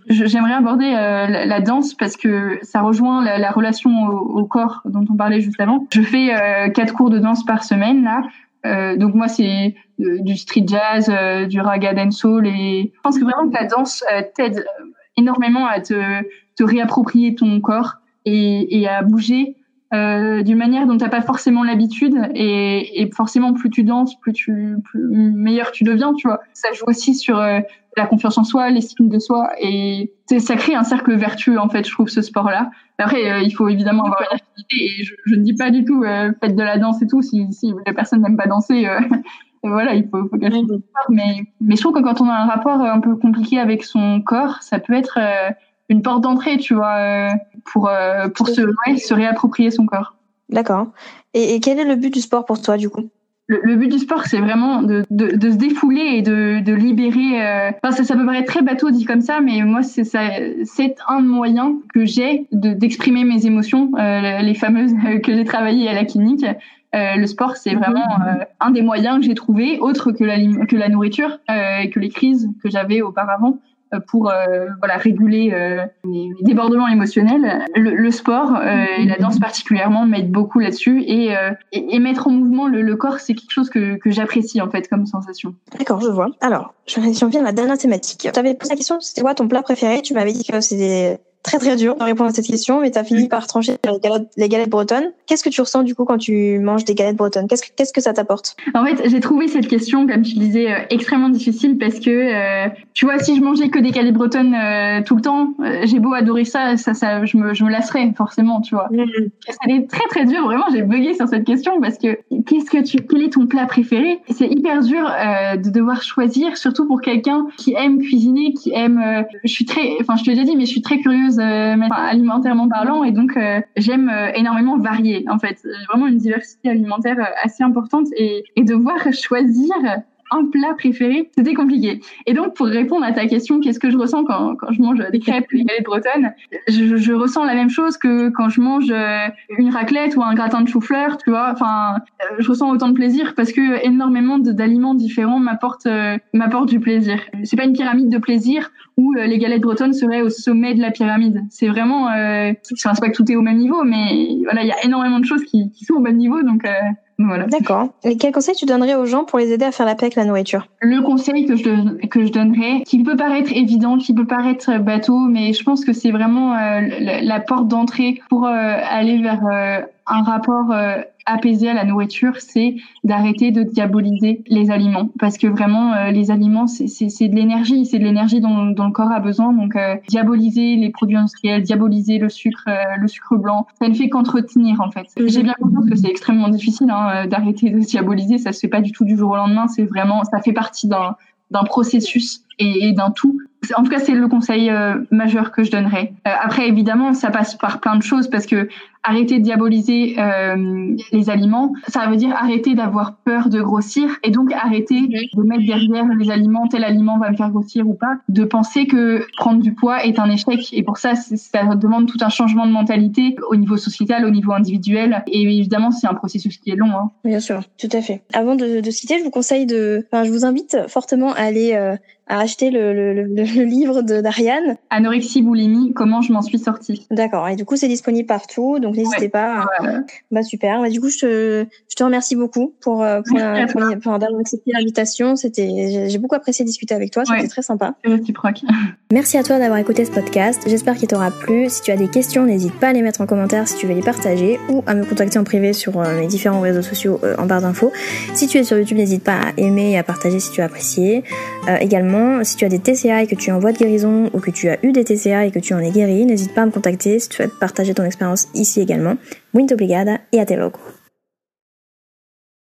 Speaker 2: J'aimerais aborder la, la, danse parce que ça rejoint la, la relation au, au, corps dont on parlait juste avant. Je fais quatre cours de danse par semaine là. Euh, donc moi c'est du street jazz, euh, du raga dancehall et je pense que vraiment que la danse t'aide énormément à te, te réapproprier ton corps et, et à bouger euh, d'une manière dont tu n'as pas forcément l'habitude et, et, forcément plus tu danses, plus tu plus meilleur tu deviens, tu vois. Ça joue aussi sur euh, la confiance en soi, l'estime de soi et ça crée un cercle vertueux en fait, je trouve ce sport-là. Après, euh, il faut évidemment avoir une activité et je, je ne dis pas du tout euh, faites de la danse et tout si, si les personnes n'aiment pas danser. voilà, il faut, faut cacher mais, mais je trouve que quand on a un rapport un peu compliqué avec son corps, ça peut être une porte d'entrée, tu vois, euh, pour, euh, pour se, ouais, se réapproprier son corps.
Speaker 1: D'accord. Et, et, quel est le but du sport pour toi, du coup?
Speaker 2: Le, le, but du sport, c'est vraiment de, de, de, se défouler et de, de libérer. Euh... Enfin, ça, ça, peut paraître très bateau dit comme ça, mais moi, c'est un moyen que j'ai d'exprimer mes émotions, euh, les fameuses que j'ai travaillées à la clinique. Euh, le sport, c'est mhm. vraiment un des moyens que j'ai trouvé, autre que la, que la nourriture et que les crises que j'avais auparavant. Euh, pour euh, voilà réguler euh, les, débordements émotionnels. Le, le sport et la danse particulièrement m'aident beaucoup là-dessus et, et, et, mettre en mouvement le, le corps, c'est quelque chose que, que j'apprécie en fait comme sensation.
Speaker 1: D'accord, je vois. Alors, je reviens à la dernière thématique. Tu avais posé la question, c'était quoi ton plat préféré? Tu m'avais dit que c'était très très dur de répondre à cette question, mais tu as fini par trancher les galettes, les galettes bretonnes. Qu'est-ce que tu ressens du coup quand tu manges des galettes bretonnes? Qu'est-ce que, qu'est-ce que ça t'apporte?
Speaker 2: En fait, j'ai trouvé cette question, comme tu disais, euh, extrêmement difficile parce que, euh, tu vois, si je mangeais que des galettes bretonnes euh, tout le temps, euh, j'ai beau adorer ça, ça, ça je, me, je me lasserais forcément, tu vois. Mmh. très très dur, vraiment, j'ai bugué sur cette question parce que qu'est-ce que tu, quel est ton plat préféré? C'est hyper dur de devoir choisir, surtout pour quelqu'un qui aime cuisiner, qui aime. je suis très, enfin, je te l'ai déjà dit, mais je suis très curieuse euh, alimentairement parlant et donc euh, j'aime euh, énormément varier en fait. Vraiment une diversité alimentaire assez importante et, et devoir choisir un plat préféré, c'était compliqué. Et donc, pour répondre à ta question, qu'est-ce que je ressens quand, quand je mange des crêpes ou des galettes bretonnes je, je, ressens la même chose que quand je mange euh, une raclette ou un gratin de chou-fleur, tu vois. Enfin, euh, je ressens autant de plaisir parce que énormément d'aliments différents m'apportent euh, m'apportent du plaisir. C'est pas une pyramide de plaisir où les galettes bretonnes seraient au sommet de la pyramide. C'est vraiment, euh, c'est pas que tout est au même niveau, mais voilà, il y a énormément de choses qui, qui sont au même niveau, donc voilà.
Speaker 1: D'accord. Et quel conseil tu donnerais aux gens pour les aider à faire la paix avec la nourriture?
Speaker 2: Le conseil que je, que je donnerais, qui peut paraître évident, qui peut paraître bateau, mais je pense que c'est vraiment euh, la, la, porte d'entrée pour euh, aller vers euh, un rapport apaiser à la nourriture, c'est d'arrêter de diaboliser les aliments. Parce que vraiment, euh, les aliments, c'est de l'énergie, c'est de l'énergie dont, dont, le corps a besoin. Donc, euh, diaboliser les produits industriels, diaboliser le sucre, euh, le sucre blanc, ça ne fait qu'entretenir en fait. J'ai bien conscience que c'est extrêmement difficile hein, d'arrêter de diaboliser. Ça se fait pas du tout du jour au lendemain. C'est vraiment, ça fait partie d'un processus et, et d'un tout. En tout cas, c'est le conseil majeur que je donnerais. après, évidemment, ça passe par plein de choses parce que arrêter de diaboliser euh, les aliments, ça veut dire arrêter d'avoir peur de grossir et donc arrêter de mettre derrière les aliments, tel aliment va me faire grossir ou pas, de penser que prendre du poids est un échec. Et pour ça, ça demande tout un changement de mentalité au niveau sociétal, au niveau individuel. Et évidemment, c'est un processus qui est long. Hein.
Speaker 1: Bien sûr, tout à fait. Avant de, de citer, je vous conseille de, enfin, je vous invite fortement à aller euh, à acheter le, le, le, le livre d'Ariane.
Speaker 2: Anorexie, boulimie, comment je m'en suis sortie?
Speaker 1: D'accord. Et du coup, c'est disponible partout. Donc, n'hésitez pas. Bah super. Bah, du coup, je te, je te remercie beaucoup pour euh, pour, pour, pour d'avoir accepté l'invitation. C'était, j'ai beaucoup apprécié discuter avec toi. C'était très sympa. Merci à toi d'avoir écouté ce podcast. J'espère qu'il t'aura plu. Si tu as des questions, n'hésite pas à les mettre en commentaire si tu veux les partager ou à me contacter en privé sur euh, mes différents réseaux sociaux euh, en barre d'infos. Si tu es sur YouTube, n'hésite pas à aimer et à partager si tu as apprécié. également, si tu as des TCA et que tu es en voie de guérison ou que tu as eu des TCA et que tu en es guéri, n'hésite pas à me contacter si tu souhaites partager ton expérience ici également. Muito obrigada e até logo.